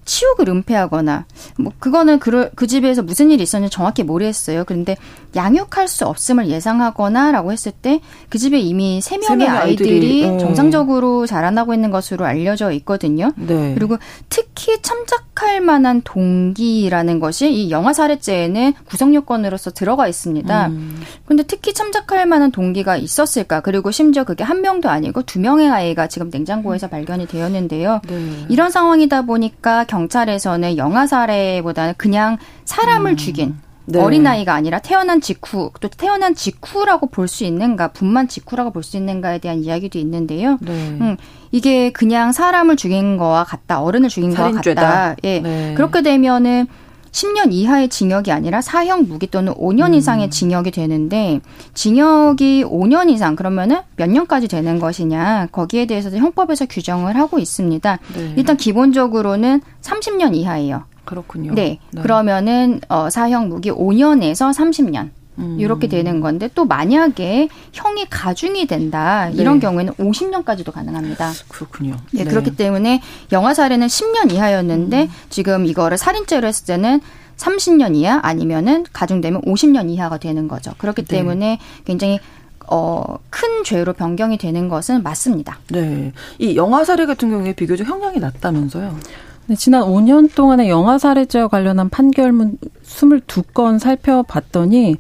[SPEAKER 3] 치욕을 은폐하거나 뭐 그거는 그, 그 집에서 무슨 일이 있었는지 정확히 모르겠어요. 그런데 양육할 수 없음을 예상하거나라고 했을 때 그 집에 이미 세 명의 아이들이, 아이들이 네. 정상적으로 자라나고 있는 것으로 알려져 있거든요. 네. 그리고 특히 참작할 만한 동기라는 것이 이 영아 살해죄에는 구성 요건으로서 들어가 있습니다. 음. 그런데 특히 참작할 만한 동기가 있었을까? 그리고 심지어 그게 한 명도 아니고 두 명의 아이가 지금 냉장고에서 발견이 되었는데요. 네. 이런 상황이다 보니까 경찰에서는 영아 살해보다는 그냥 사람을 음. 죽인 네. 어린아이가 아니라 태어난 직후, 또 태어난 직후라고 볼 수 있는가, 분만 직후라고 볼 수 있는가에 대한 이야기도 있는데요. 네. 음, 이게 그냥 사람을 죽인 거와 같다, 어른을 죽인. 거와 같다. 예. 네. 그렇게 되면은 10년 이하의 징역이 아니라 사형 무기 또는 5년 음. 이상의 징역이 되는데 징역이 5년 이상 그러면은 몇 년까지 되는 것이냐 거기에 대해서도 형법에서 규정을 하고 있습니다. 네. 일단 기본적으로는 30년 이하예요.
[SPEAKER 2] 그렇군요.
[SPEAKER 3] 네. 네. 그러면은 어 사형 무기 5년에서 30년. 음. 이렇게 되는 건데 또 만약에 형이 가중이 된다 이런 네. 경우에는 50년까지도 가능합니다.
[SPEAKER 2] 그렇군요.
[SPEAKER 3] 네, 네. 그렇기 때문에 영아 살해는 10년 이하였는데 음. 지금 이거를 살인죄로 했을 때는 30년 이하 아니면은 가중되면 50년 이하가 되는 거죠. 그렇기 네. 때문에 굉장히 어, 큰 죄로 변경이 되는 것은 맞습니다.
[SPEAKER 2] 네. 이 영아 살해 같은 경우에 비교적 형량이 낮다면서요?
[SPEAKER 4] 네, 지난 5년 동안의 영아 살해죄와 관련한 판결문 22건 살펴봤더니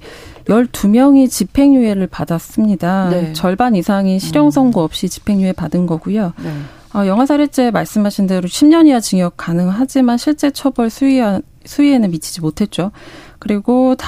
[SPEAKER 4] 12명이 집행유예를 받았습니다. 네. 절반 이상이 실형 선고 음. 없이 집행유예 받은 거고요. 네. 어, 영아 살해죄 말씀하신 대로 10년 이하 징역 가능하지만 실제 처벌 수위 수위에는 미치지 못했죠. 그리고 다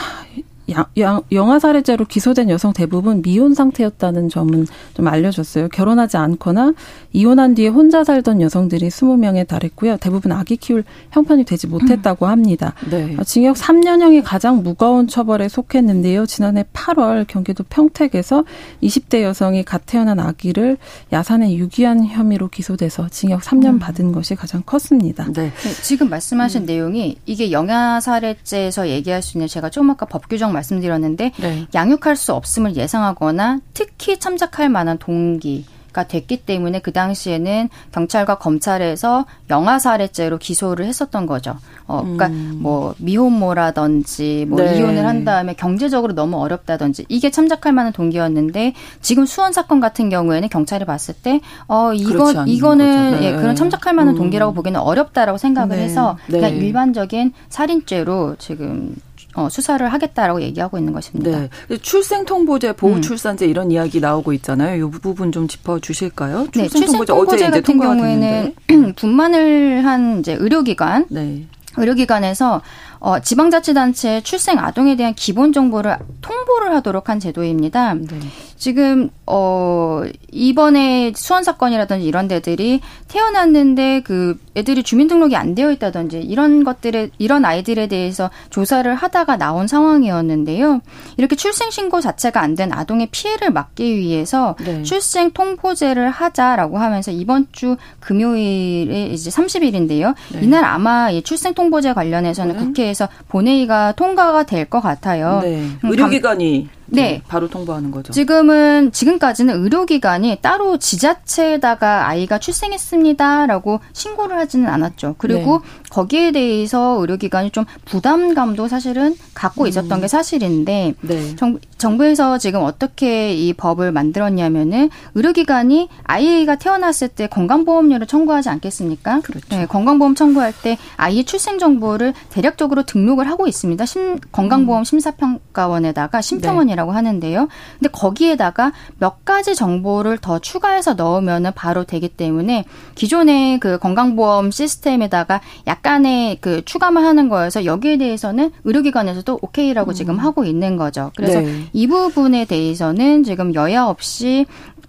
[SPEAKER 4] 야, 야, 영아 살해죄로 기소된 여성 대부분 미혼 상태였다는 점은 좀 알려졌어요. 결혼하지 않거나 이혼한 뒤에 혼자 살던 여성들이 20명에 달했고요. 대부분 아기 키울 형편이 되지 못했다고 합니다. 네. 어, 징역 3년형이 가장 무거운 처벌에 속했는데요. 지난해 8월 경기도 평택에서 20대 여성이 갓 태어난 아기를 야산에 유기한 혐의로 기소돼서 징역 3년 음. 받은 것이 가장 컸습니다.
[SPEAKER 3] 네. 네 지금 말씀하신 음. 내용이 이게 영아 살해죄에서 얘기할 수 있는 제가 조금 아까 법 규정 말씀드렸는데 네. 양육할 수 없음을 예상하거나 특히 참작할 만한 동기 가 됐기 때문에 그 당시에는 경찰과 검찰에서 영아 살해죄로 기소를 했었던 거죠. 어, 그러니까 음. 뭐 미혼모라든지 뭐 네. 이혼을 한 다음에 경제적으로 너무 어렵다든지 이게 참작할 만한 동기였는데 지금 수원 사건 같은 경우에는 경찰이 봤을 때 어 이거 이거는 네. 예, 그런 참작할 만한 음. 동기라고 보기는 어렵다라고 생각을 네. 해서 그냥 네. 일반적인 살인죄로 지금 어, 수사를 하겠다라고 얘기하고 있는 것입니다.
[SPEAKER 2] 네. 출생통보제, 보호출산제 음. 이런 이야기 나오고 있잖아요. 이 부분 좀 짚어주실까요?
[SPEAKER 3] 네, 출생통보제, 출생통보제 같은 경우에는 분만을 한 이제 의료기관, 네. 의료기관에서 어, 지방자치단체 출생 아동에 대한 기본 정보를 통보를 하도록 한 제도입니다. 네. 지금 어 이번에 수원 사건이라든지 이런 데들이 태어났는데 그 애들이 주민등록이 안 되어 있다든지 이런 것들에 이런 아이들에 대해서 조사를 하다가 나온 상황이었는데요. 이렇게 출생 신고 자체가 안 된 아동의 피해를 막기 위해서 네. 출생 통보제를 하자라고 하면서 이번 주 금요일에 이제 30일인데요. 네. 이날 아마 이 출생 통보제 관련해서는 네. 국회에 서 본회의가 통과가 될 것 같아요. 네.
[SPEAKER 2] 음, 의료기관이 네. 바로 통보하는 거죠.
[SPEAKER 3] 지금은 지금까지는 의료기관이 따로 지자체에다가 아이가 출생했습니다라고 신고를 하지는 않았죠. 그리고 네. 거기에 대해서 의료기관이 좀 부담감도 사실은 갖고 음. 있었던 음. 게 사실인데 네. 정, 정부에서 지금 어떻게 이 법을 만들었냐면은 의료기관이 아이가 태어났을 때 건강보험료를 청구하지 않겠습니까? 그렇죠. 네, 건강보험 청구할 때 아이의 출생 정보를 대략적으로 등록을 하고 있습니다. 심, 건강보험 음. 심사평가원에다가 심평원이라고 네. 하는데요. 근데 거기에다가 몇 가지 정보를 더 추가해서 넣으면은 바로 되기 때문에 기존의 그 건강보험 시스템에다가 약 약간의 그 추가만 하는 거여서 여기에 대해서는 의료기관에서도 오케이라고 음. 지금 하고 있는 거죠. 그래서 네. 이 부분에 대해서는 지금 여야 없이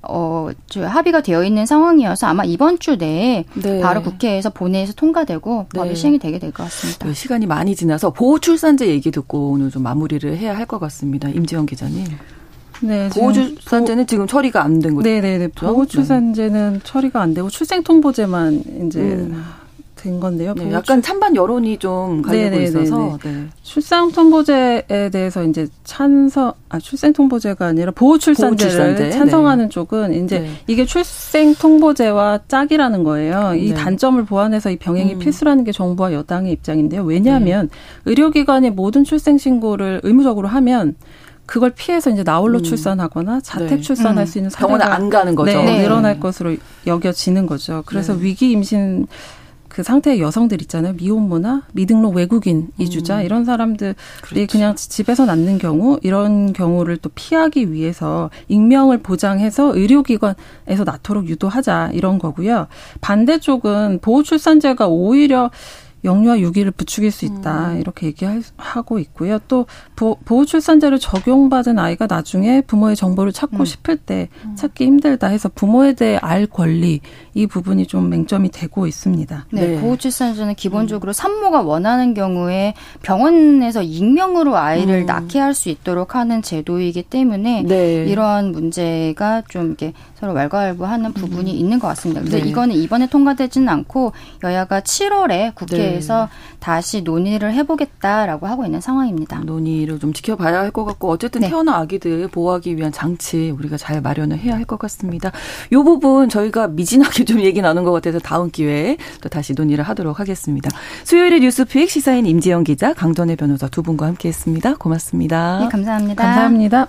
[SPEAKER 3] 어, 저 합의가 되어 있는 상황이어서 아마 이번 주 내에 네. 바로 국회에서 본회의에서 통과되고 법이 네. 시행이 되게 될 것 같습니다. 네,
[SPEAKER 2] 시간이 많이 지나서 보호출산제 얘기 듣고 오늘 좀 마무리를 해야 할 것 같습니다. 임지영 기자님. 네, 보호출산제는 보... 지금 처리가 안 된 거죠?
[SPEAKER 4] 네네네. 보호출산제는 네. 처리가 안 되고 출생통보제만 이제 음. 된 건데요.
[SPEAKER 2] 네, 약간 찬반 여론이 좀 갈리고 네네네네. 있어서 네.
[SPEAKER 4] 출생 통보제에 대해서 이제 찬성 아 출생 통보제가 아니라 보호 출산제를 찬성하는 네. 쪽은 이제 네. 이게 출생 통보제와 짝이라는 거예요. 이 네. 단점을 보완해서 이 병행이 음. 필수라는 게 정부와 여당의 입장인데요. 왜냐하면 네. 의료기관이 모든 출생 신고를 의무적으로 하면 그걸 피해서 이제 나홀로 음. 출산하거나 자택 네. 출산할 음. 수 있는
[SPEAKER 2] 병원에 안 가는 거죠.
[SPEAKER 4] 네, 늘어날 것으로 여겨지는 거죠. 그래서 위기 임신 그 상태의 여성들 있잖아요. 미혼모나 미등록 외국인 이주자 음. 이런 사람들이 그렇죠. 그냥 집에서 낳는 경우 이런 경우를 또 피하기 위해서 익명을 보장해서 의료기관에서 낳도록 유도하자 이런 거고요. 반대쪽은 보호출산제가 오히려 영유아 유기를 부추길 수 있다 음. 이렇게 얘기하고 있고요. 또 보호출산제를 적용받은 아이가 나중에 부모의 정보를 찾고 음. 싶을 때 음. 찾기 힘들다 해서 부모에 대해 알 권리 이 부분이 좀 맹점이 되고 있습니다.
[SPEAKER 3] 네, 네. 보호출산제는 기본적으로 산모가 원하는 경우에 병원에서 익명으로 아이를 음. 낳게 할 수 있도록 하는 제도이기 때문에 네. 이러한 문제가 좀 이렇게 서로 왈가왈부하는 부분이 음. 있는 것 같습니다. 그래서 네. 이거는 이번에 통과되지는 않고 여야가 7월에 국회에서 네. 다시 논의를 해보겠다라고 하고 있는 상황입니다.
[SPEAKER 2] 논의를 좀 지켜봐야 할 것 같고 어쨌든 네. 태어난 아기들 보호하기 위한 장치 우리가 잘 마련을 해야 할 것 같습니다. 이 부분 저희가 미진하게 좀 얘기 나눈 것 같아서 다음 기회에 또 다시 논의를 하도록 하겠습니다. 수요일의 뉴스픽 시사인 임지영 기자, 강전혜 변호사 두 분과 함께했습니다. 고맙습니다.
[SPEAKER 3] 네, 감사합니다.
[SPEAKER 4] 감사합니다.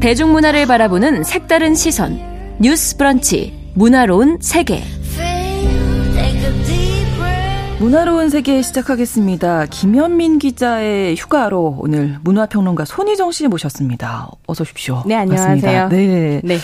[SPEAKER 1] 대중문화를 바라보는 색다른 시선 뉴스 브런치 문화로운 세계
[SPEAKER 2] 문화로운 세계 시작하겠습니다. 김현민 기자의 휴가로 오늘 문화평론가 손희정 씨 모셨습니다. 어서 오십시오.
[SPEAKER 5] 네, 안녕하세요.
[SPEAKER 2] 네. 네.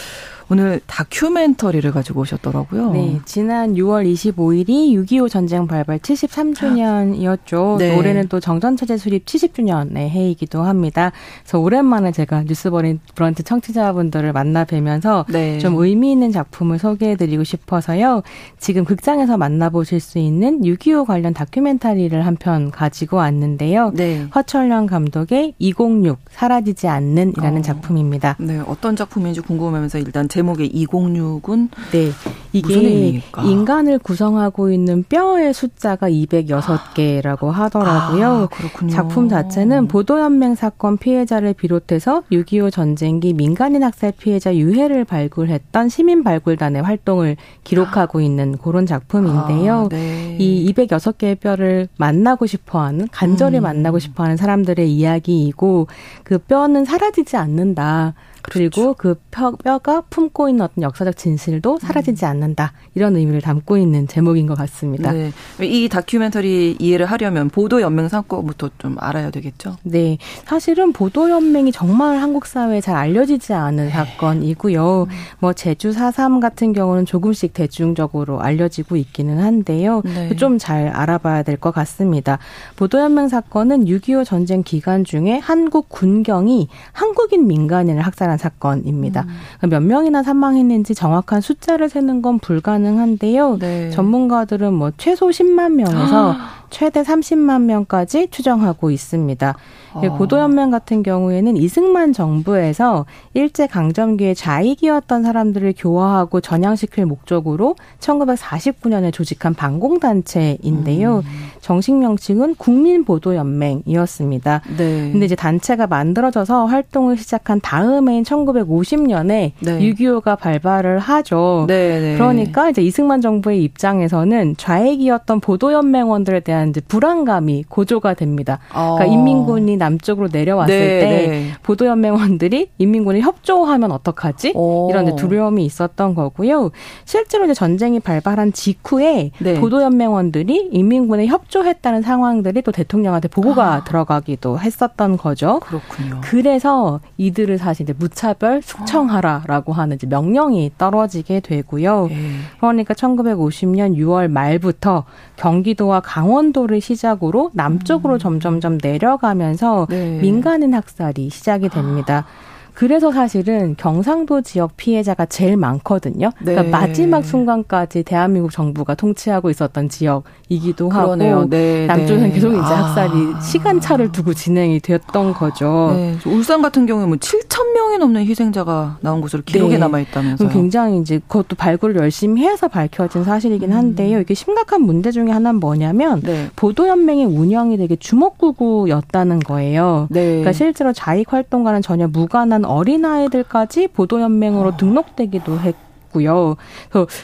[SPEAKER 2] 오늘 다큐멘터리를 가지고 오셨더라고요.
[SPEAKER 5] 네, 지난 6월 25일이 6.25 전쟁 발발 73주년이었죠. 네. 올해는 또 정전체제 수립 70주년의 해이기도 합니다. 그래서 오랜만에 제가 뉴스버런트 청취자분들을 만나 뵈면서 네. 좀 의미 있는 작품을 소개해드리고 싶어서요. 지금 극장에서 만나보실 수 있는 6.25 관련 다큐멘터리를 한 편 가지고 왔는데요. 네. 화철령 감독의 206 사라지지 않는이라는 어. 작품입니다.
[SPEAKER 2] 네, 어떤 작품인지 궁금하면서 일단 제목의 206은
[SPEAKER 5] 네. 이게 인간을 구성하고 있는 뼈의 숫자가 206개라고 하더라고요. 아, 그렇군요. 작품 자체는 보도연맹 사건 피해자를 비롯해서 6.25 전쟁기 민간인 학살 피해자 유해를 발굴했던 시민 발굴단의 활동을 기록하고 있는 그런 작품인데요. 아, 네. 이 206개의 뼈를 만나고 싶어 하는, 간절히 음. 만나고 싶어 하는 사람들의 이야기이고, 그 뼈는 사라지지 않는다. 그리고 그렇죠. 그 뼈, 가 품고 있는 어떤 역사적 진실도 사라지지 음. 않는다. 이런 의미를 담고 있는 제목인 것 같습니다. 네.
[SPEAKER 2] 이 다큐멘터리 이해를 하려면 보도연맹 사건부터 좀 알아야 되겠죠?
[SPEAKER 5] 네. 사실은 보도연맹이 정말 한국 사회에 잘 알려지지 않은 네. 사건이고요. 음. 뭐 제주 4.3 같은 경우는 조금씩 대중적으로 알려지고 있기는 한데요. 네. 좀잘 알아봐야 될 것 같습니다. 보도연맹 사건은 6.25 전쟁 기간 중에 한국 군경이 한국인 민간인을 학살한 발생한 사건입니다. 음. 몇 명이나 사망했는지 정확한 숫자를 세는 건 불가능한데요. 네. 전문가들은 뭐 최소 10만 명에서 최대 30만 명까지 추정하고 있습니다. 아. 고도연맹 같은 경우에는 이승만 정부에서 일제 강점기에 좌익이었던 사람들을 교화하고 전향시킬 목적으로 1949년에 조직한 반공단체인데요. 음. 정식 명칭은 국민보도연맹이었습니다. 네. 근데 이제 단체가 만들어져서 활동을 시작한 다음해인 1950년에 네. 6.25가 발발을 하죠. 네, 네. 그러니까 이제 이승만 정부의 입장에서는 좌익이었던 보도연맹원들에 대한 이제 불안감이 고조가 됩니다. 그러니까 어. 인민군이 남쪽으로 내려왔을 네, 때 네. 보도연맹원들이 인민군이 협조하면 어떡하지? 오. 이런 두려움이 있었던 거고요. 실제로 이제 전쟁이 발발한 직후에 네. 보도연맹원들이 인민군에 협조했다는 상황들이 또 대통령한테 보고가 아. 들어가기도 했었던 거죠.
[SPEAKER 2] 그렇군요.
[SPEAKER 5] 그래서 이들을 사실 이제 무차별 숙청하라라고 하는 이제 명령이 떨어지게 되고요. 예. 그러니까 1950년 6월 말부터 경기도와 강원 도를 시작으로 남쪽으로 음. 점점점 내려가면서 네. 민간인 학살이 시작이 됩니다. 아. 그래서 사실은 경상도 지역 피해자가 제일 많거든요. 그러니까 네. 마지막 순간까지 대한민국 정부가 통치하고 있었던 지역이기도 그러네요. 하고 네. 남쪽은 네. 계속 이제 아. 학살이 시간차를 두고 진행이 되었던 거죠. 네.
[SPEAKER 2] 울산 같은 경우에 뭐 7천 명이 넘는 희생자가 나온 것으로 기록에 네. 남아 있다면서요.
[SPEAKER 5] 굉장히 이제 그것도 발굴을 열심히 해서 밝혀진 사실이긴 음. 한데요. 이게 심각한 문제 중에 하나는 뭐냐면 네. 보도연맹의 운영이 되게 주먹구구였다는 거예요. 네. 그러니까 실제로 자익 활동과는 전혀 무관한 어린아이들까지 보도연맹으로 어. 등록되기도 했고 있고요.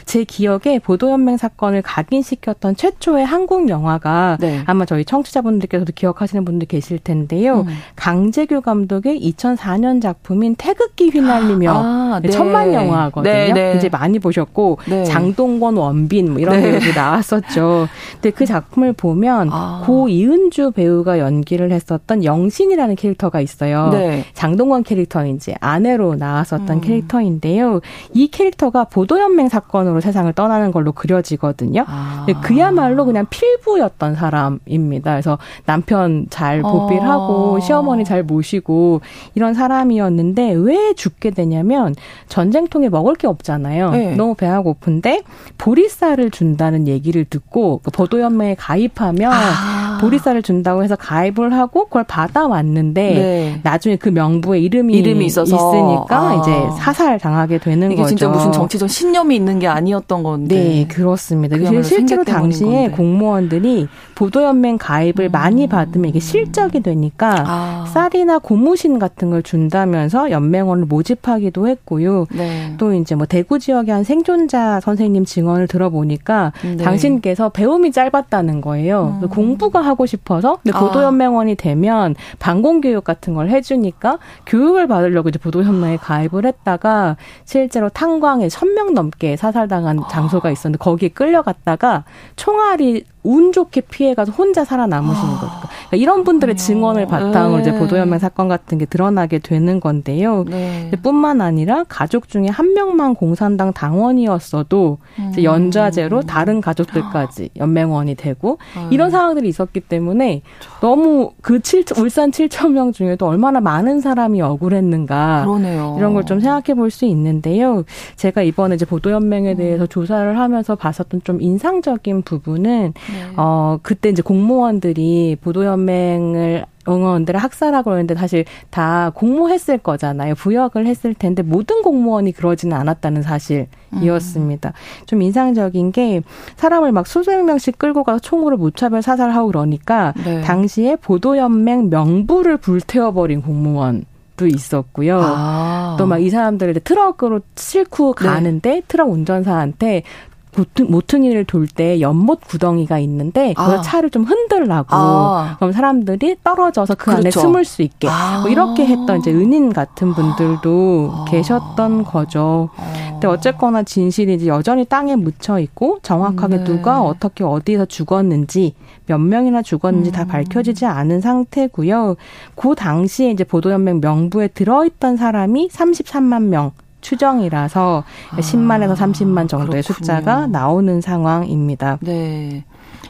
[SPEAKER 5] 제 기억에 보도연맹 사건을 각인시켰던 최초의 한국 영화가 네. 아마 저희 청취자분들께서도 기억하시는 분들 계실 텐데요. 음. 강재규 감독의 2004년 작품인 태극기 휘날리며 아, 네. 천만 영화거든요. 네, 네. 이제 많이 보셨고 네. 장동건, 원빈 뭐 이런 네. 배우들이 나왔었죠. 근데 그 작품을 보면 아. 고 이은주 배우가 연기를 했었던 영신이라는 캐릭터가 있어요. 네. 장동건 캐릭터는 이제 아내로 나왔었던 음. 캐릭터인데요. 이 캐릭터가 사고가 보도연맹 사건으로 세상을 떠나는 걸로 그려지거든요. 아. 그야말로 그냥 필부였던 사람입니다. 그래서 남편 잘 보필하고 어. 시어머니 잘 모시고 이런 사람이었는데 왜 죽게 되냐면 전쟁통에 먹을 게 없잖아요. 네. 너무 배가 고픈데 보리쌀을 준다는 얘기를 듣고 그 보도연맹에 가입하면 아. 보리쌀을 준다고 해서 가입을 하고 그걸 받아왔는데 네. 나중에 그 명부에 이름이, 이름이 있어서 있으니까 아. 이제 사살 당하게 되는
[SPEAKER 2] 이게
[SPEAKER 5] 거죠.
[SPEAKER 2] 진짜 무슨 정치적 신념이 있는 게 아니었던 건데.
[SPEAKER 5] 네, 그렇습니다. 실제로 당시에 건데. 공무원들이 보도연맹 가입을 음. 많이 받으면 이게 실적이 되니까 아. 쌀이나 고무신 같은 걸 준다면서 연맹원을 모집하기도 했고요. 네. 또 이제 뭐 대구 지역의 한 생존자 선생님 증언을 들어보니까 네. 당신께서 배움이 짧았다는 거예요. 음. 공부가 하고 싶어서 근데 아. 보도연맹원이 되면 반공교육 같은 걸 해주니까 교육을 받으려고 이제 보도연맹에 가입을 했다가 실제로 탄광에 천 명 넘게 사살당한 아. 장소가 있었는데 거기에 끌려갔다가 총알이 운 좋게 피해가서 혼자 살아남으시는 아. 거죠. 그러니까 이런 분들의 증언을 바탕으로 네. 이제 보도연맹 사건 같은 게 드러나게 되는 건데요. 네. 뿐만 아니라 가족 중에 한 명만 공산당 당원이었어도 음. 연좌제로 다른 가족들까지 연맹원이 되고 아. 이런 상황들이 있었기 때문에 너무 그 7, 울산 7천 명 중에도 얼마나 많은 사람이 억울했는가 그러네요. 이런 걸 좀 생각해 볼 수 있는데요. 제가 이번에 이제 보도연맹에 대해서 음. 조사를 하면서 봤었던 좀 인상적인 부분은 네. 어, 그때 이제 공무원들이 보도연맹을 응원들을 학살하고 그러는데 사실 다 공모했을 거잖아요. 부역을 했을 텐데 모든 공무원이 그러지는 않았다는 사실이었습니다. 음. 좀 인상적인 게 사람을 막 수백 명씩 끌고 가서 총으로 무차별 사살하고 그러니까 네. 당시에 보도연맹 명부를 불태워버린 공무원 도 있었고요. 아. 또막 이 사람들을 트럭으로 싣고 네. 가는데 네. 트럭 운전사한테 모퉁 이를 돌 때 연못 구덩이가 있는데 그 아. 차를 좀 흔들라고 아. 그럼 사람들이 떨어져서 그 그렇죠. 안에 숨을 수 있게 아. 뭐 이렇게 했던 이제 은인 같은 분들도 아. 계셨던 거죠. 근데 어쨌거나 진실이 이제 여전히 땅에 묻혀 있고 정확하게 네. 누가 어떻게 어디서 죽었는지 몇 명이나 죽었는지 음. 다 밝혀지지 않은 상태고요. 그 당시에 이제 보도연맹 명부에 들어있던 사람이 33만 명 추정이라서 아, 10만에서 30만 정도의 그렇군요. 숫자가 나오는 상황입니다.
[SPEAKER 2] 네.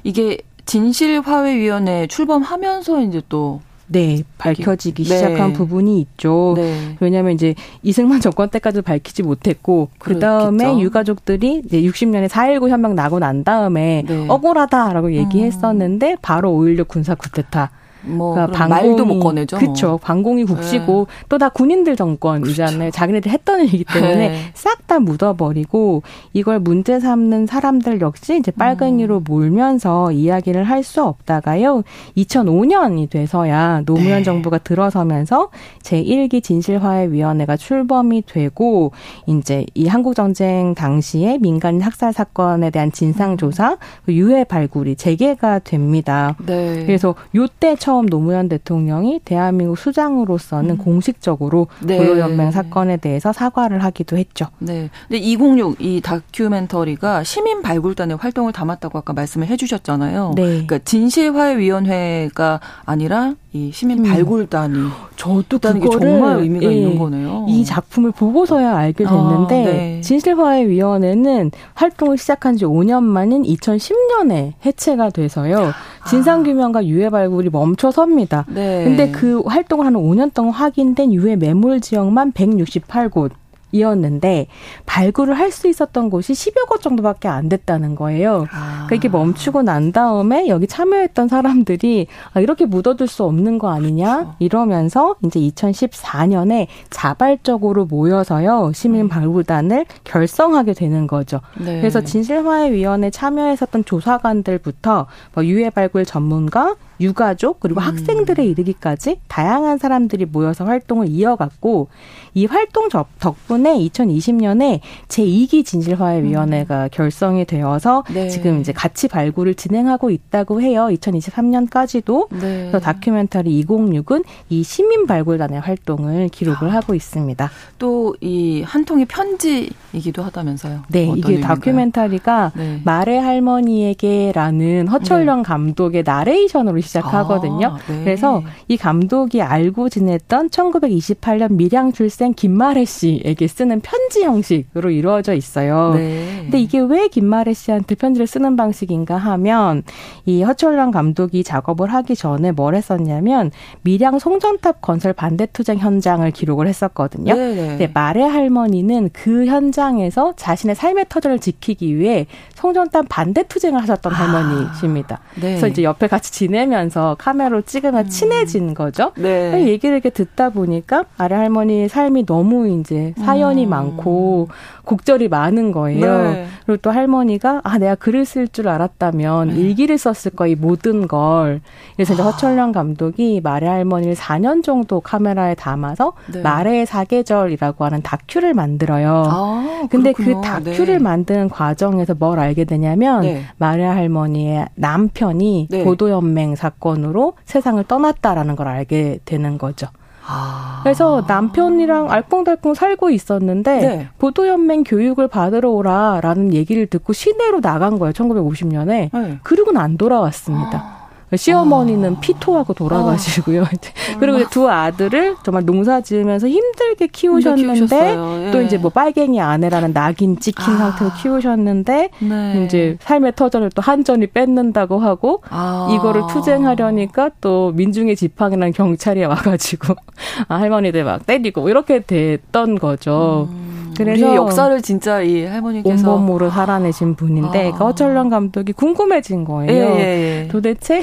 [SPEAKER 2] 이게 진실화해위원회 출범하면서 이제 또
[SPEAKER 5] 네, 밝혀지기 네. 시작한 부분이 있죠. 네. 왜냐하면 이제 이승만 정권 때까지 밝히지 못했고 그 다음에 유가족들이 이제 60년에 4.19 현명 나고 난 다음에 네. 억울하다라고 얘기했었는데 바로 5.16 군사 쿠데타
[SPEAKER 2] 뭐 그러니까 방공이, 말도 못 꺼내죠.
[SPEAKER 5] 그렇죠. 방공이 국시고 네. 또다 군인들 정권이잖아요. 그렇죠. 자기네들 했던 일이기 때문에 네. 싹다 묻어버리고 이걸 문제 삼는 사람들 역시 이제 빨갱이로 음. 몰면서 이야기를 할 수 없다가요. 2005년이 돼서야 노무현 네. 정부가 들어서면서 제1기 진실화해위원회가 출범이 되고 이제 이 한국 전쟁 당시에 민간인 학살 사건에 대한 진상 조사, 음. 유해 발굴이 재개가 됩니다. 네. 그래서 요때 처음 처음 노무현 대통령이 대한민국 수장으로서는 음. 공식적으로 네. 고려연맹 사건에 대해서 사과를 하기도 했죠.
[SPEAKER 2] 네. 근데 206 이 다큐멘터리가 시민 발굴단의 활동을 담았다고 아까 말씀을 해주셨잖아요. 네. 그러니까 진실화해위원회가 아니라 이 시민 음. 발굴단이
[SPEAKER 5] 저도 그게 정말 의미가 예, 있는 거네요. 이 작품을 보고서야 알게 됐는데 아, 네. 진실화해 위원회는 활동을 시작한 지 5년 만인 2010년에 해체가 돼서요. 진상 규명과 유해 발굴이 멈춰섭니다. 네. 근데 그 활동을 하는 5년 동안 확인된 유해 매몰 지역만 168곳. 이었는데 발굴을 할 수 있었던 곳이 10여 곳 정도밖에 안 됐다는 거예요. 아. 그러니까 이게 멈추고 난 다음에 여기 참여했던 사람들이 아, 이렇게 묻어둘 수 없는 거 아니냐 그렇죠. 이러면서 이제 2014년에 자발적으로 모여서요 시민 음. 발굴단을 결성하게 되는 거죠. 네. 그래서 진실화해위원회 참여했었던 조사관들부터 뭐 유해 발굴 전문가, 유가족 그리고 음. 학생들에 이르기까지 다양한 사람들이 모여서 활동을 이어갔고 이 활동 덕분에 2020년에 제2기 진실화해위원회가 음. 결성이 되어서 네. 지금 이제 같이 발굴을 진행하고 있다고 해요. 2023년까지도. 네. 그래서 다큐멘터리 206은 이 시민 발굴단의 활동을 기록을 아. 하고 있습니다.
[SPEAKER 2] 또 이 한 통의 편지이기도 하다면서요.
[SPEAKER 5] 네, 이게 의미인가요? 다큐멘터리가 네. 말의 할머니에게라는 허철령 네. 감독의 나레이션으로 시작하거든요. 아, 네. 그래서 이 감독이 알고 지냈던 1928년 밀양 출생 김마래 씨에게 쓰는 편지 형식으로 이루어져 있어요. 네. 근데 이게 왜 김마래 씨한테 편지를 쓰는 방식인가 하면 이 허철랑 감독이 작업을 하기 전에 뭘 했었냐면 밀양 송전탑 건설 반대 투쟁 현장을 기록을 했었거든요. 네. 근데 마래 할머니는 그 현장에서 자신의 삶의 터전을 지키기 위해 송전탑 반대 투쟁을 하셨던 아. 할머니십니다. 네. 그래서 이제 옆에 같이 지내면 하면서 카메라로 찍으면 음. 친해진 거죠. 네. 얘기를 이렇게 듣다 보니까 아래 할머니의 삶이 너무 이제 사연이 음. 많고 곡절이 많은 거예요. 네. 그리고 또 할머니가 아 내가 글을 쓸 줄 알았다면 네. 일기를 썼을 거이 모든 걸. 그래서 이제 아. 허철령 감독이 말의 할머니를 4년 정도 카메라에 담아서 네. 말의 사계절이라고 하는 다큐를 만들어요. 아, 근데 그 그렇군요. 그 다큐를 네. 만드는 과정에서 뭘 알게 되냐면 네. 말의 할머니의 남편이 네. 보도연맹 사건으로 세상을 떠났다라는 걸 알게 되는 거죠. 아. 그래서 남편이랑 알콩달콩 살고 있었는데 네. 보도연맹 교육을 받으러 오라라는 얘기를 듣고 시내로 나간 거예요. 1950년에. 네. 그리고는 안 돌아왔습니다. 아. 시어머니는 아. 피토하고 돌아가시고요. 아. 그리고 두 아들을 정말 농사 지으면서 힘들게 키우셨는데 예. 또 이제 뭐 빨갱이 아내라는 낙인 찍힌 아. 상태로 키우셨는데 네. 이제 삶의 터전을 또 한전이 뺏는다고 하고 아. 이거를 투쟁하려니까 또 민중의 지팡이라는 경찰이 와가지고 아, 할머니들 막 때리고 이렇게 됐던 거죠.
[SPEAKER 2] 음. 그래서 역사를 진짜 이 할머니께서
[SPEAKER 5] 온몸으로 살아내신 분인데 아. 그 허철령 감독이 궁금해진 거예요. 예, 예, 예. 도대체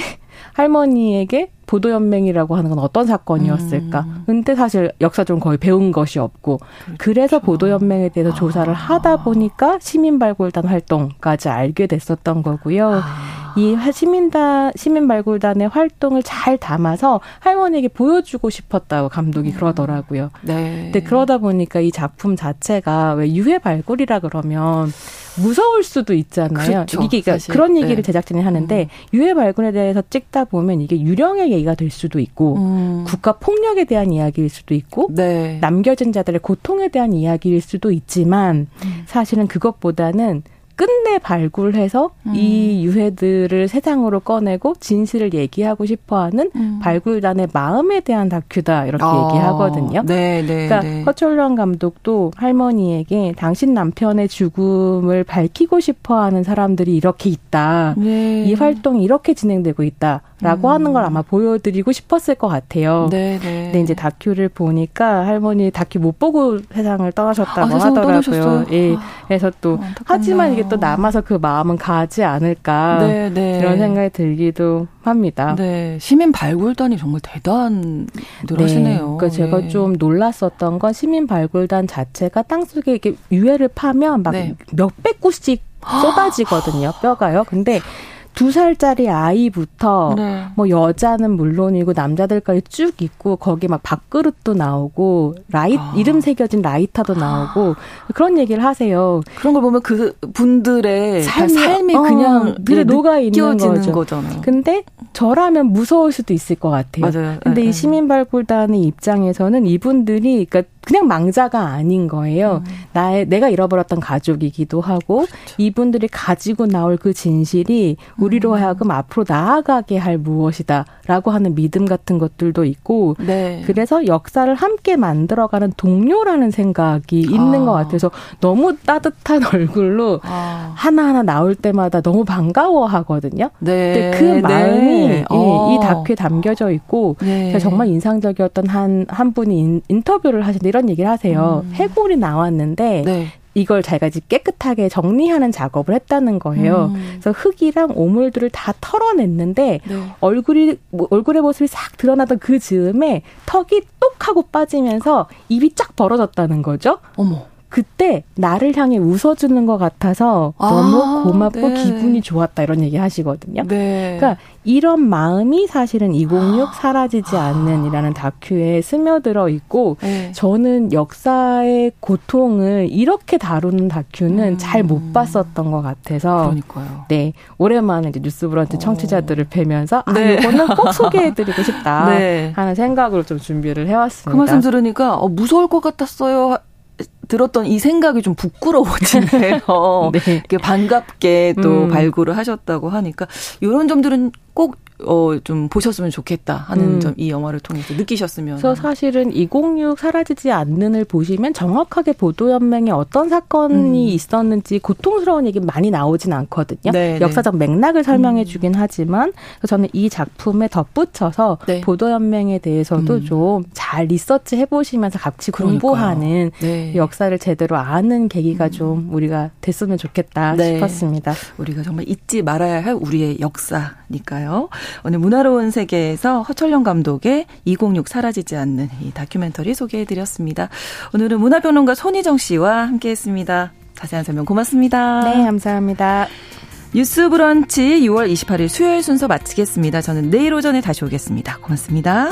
[SPEAKER 5] 할머니에게 보도연맹이라고 하는 건 어떤 사건이었을까? 음. 근데 사실 역사적으로 거의 배운 것이 없고 그렇죠. 그래서 보도연맹에 대해서 조사를 아. 하다 보니까 시민발굴단 활동까지 알게 됐었던 거고요. 아. 이 시민단 시민 발굴단의 활동을 잘 담아서 할머니에게 보여주고 싶었다고 감독이 음. 그러더라고요. 네. 근데 그러다 보니까 이 작품 자체가 왜 유해 발굴이라 그러면 무서울 수도 있잖아요. 그렇죠, 이게 그러니까 그런 얘기를 네. 제작진이 하는데 음. 유해 발굴에 대해서 찍다 보면 이게 유령의 얘기가 될 수도 있고 음. 국가 폭력에 대한 이야기일 수도 있고 네. 남겨진 자들의 고통에 대한 이야기일 수도 있지만 음. 사실은 그것보다는 끝내 발굴해서 음. 이 유해들을 세상으로 꺼내고 진실을 얘기하고 싶어하는 음. 발굴단의 마음에 대한 다큐다 이렇게 아. 얘기하거든요. 네, 네, 그러니까 네. 허철령 감독도 할머니에게 당신 남편의 죽음을 밝히고 싶어하는 사람들이 이렇게 있다. 네. 이 활동이 이렇게 진행되고 있다. 라고 음. 하는 걸 아마 보여드리고 싶었을 것 같아요. 네네. 네. 근데 이제 다큐를 보니까 할머니 다큐 못 보고 세상을 떠나셨다고 아, 하더라고요. 예. 아, 그래서 또 어, 하지만 이게 또 남아서 그 마음은 가지 않을까 네네. 네. 이런 생각이 들기도 합니다.
[SPEAKER 2] 네. 시민 발굴단이 정말 대단들 네. 하시네요.
[SPEAKER 5] 그러니까 제가 네. 좀 놀랐었던 건 시민 발굴단 자체가 땅속에 이렇게 유해를 파면 막 네. 몇백 구씩 쏟아지거든요. 뼈가요. 근데 두 살짜리 아이부터 네. 뭐 여자는 물론이고 남자들까지 쭉 있고 거기 막 밥그릇도 나오고 라이 아. 이름 새겨진 라이터도 나오고 그런 얘기를 하세요.
[SPEAKER 2] 그런 걸 보면 그 분들의 삶이, 삶이 어, 그냥
[SPEAKER 5] 늘 녹아 있는 거죠.
[SPEAKER 2] 거잖아요.
[SPEAKER 5] 근데 저라면 무서울 수도 있을 것 같아요. 맞아요. 근데 네, 이 네. 시민 발굴단의 입장에서는 이분들이 그러니까 그냥 망자가 아닌 거예요. 음. 나의 내가 잃어버렸던 가족이기도 하고 그렇죠. 이분들이 가지고 나올 그 진실이 우리로 음. 하여금 앞으로 나아가게 할 무엇이다라고 하는 믿음 같은 것들도 있고 네. 그래서 역사를 함께 만들어가는 동료라는 생각이 있는 아. 것 같아서 너무 따뜻한 얼굴로 아. 하나하나 나올 때마다 너무 반가워하거든요. 네. 근데 그 네. 마음이 네. 어. 이 다큐에 담겨져 있고 네. 정말 인상적이었던 한한 분이 인, 인터뷰를 하시는데 이런 얘기를 하세요. 음. 해골이 나왔는데 네. 이걸 자기가 이제 깨끗하게 정리하는 작업을 했다는 거예요. 음. 그래서 흙이랑 오물들을 다 털어냈는데 네. 얼굴이 뭐, 얼굴의 모습이 싹 드러나던 그 즈음에 턱이 똑 하고 빠지면서 입이 쫙 벌어졌다는 거죠.
[SPEAKER 2] 어머.
[SPEAKER 5] 그때 나를 향해 웃어주는 것 같아서 아, 너무 고맙고 네. 기분이 좋았다 이런 얘기 하시거든요. 네. 그러니까 이런 마음이 사실은 206 사라지지 않는이라는 다큐에 스며들어 있고 네. 저는 역사의 고통을 이렇게 다루는 다큐는 음. 잘못 봤었던 것 같아서
[SPEAKER 2] 그러니까요.
[SPEAKER 5] 네 오랜만에 이제 뉴스브런치 청취자들을 뵈면서 아 네. 이거는 꼭 소개해드리고 싶다 네. 하는 생각으로 좀 준비를 해왔습니다.
[SPEAKER 2] 그 말씀 들으니까 어, 무서울 것 같았어요 들었던 이 생각이 좀 부끄러워지네요. 네. 이렇게 반갑게 또 음. 발굴을 하셨다고 하니까 이런 점들은 꼭 어, 좀 보셨으면 좋겠다 하는 음. 점이 영화를 통해서 느끼셨으면.
[SPEAKER 5] 그래서 사실은 206 사라지지 않는을 보시면 정확하게 보도연맹에 어떤 사건이 음. 있었는지 고통스러운 얘기 많이 나오진 않거든요. 네, 네. 역사적 네. 맥락을 설명해 음. 주긴 하지만 저는 이 작품에 덧붙여서 네. 보도연맹에 대해서도 음. 좀잘 리서치 해보시면서 같이 공부하는 네. 역사를 제대로 아는 계기가 음. 좀 우리가 됐으면 좋겠다 네. 싶었습니다.
[SPEAKER 2] 우리가 정말 잊지 말아야 할 우리의 역사니까요. 오늘 문화로운 세계에서 허철영 감독의 206 사라지지 않는 이 다큐멘터리 소개해드렸습니다. 오늘은 문화평론가 손희정 씨와 함께했습니다. 자세한 설명 고맙습니다.
[SPEAKER 5] 네, 감사합니다.
[SPEAKER 2] 뉴스 브런치 6월 28일 수요일 순서 마치겠습니다. 저는 내일 오전에 다시 오겠습니다. 고맙습니다.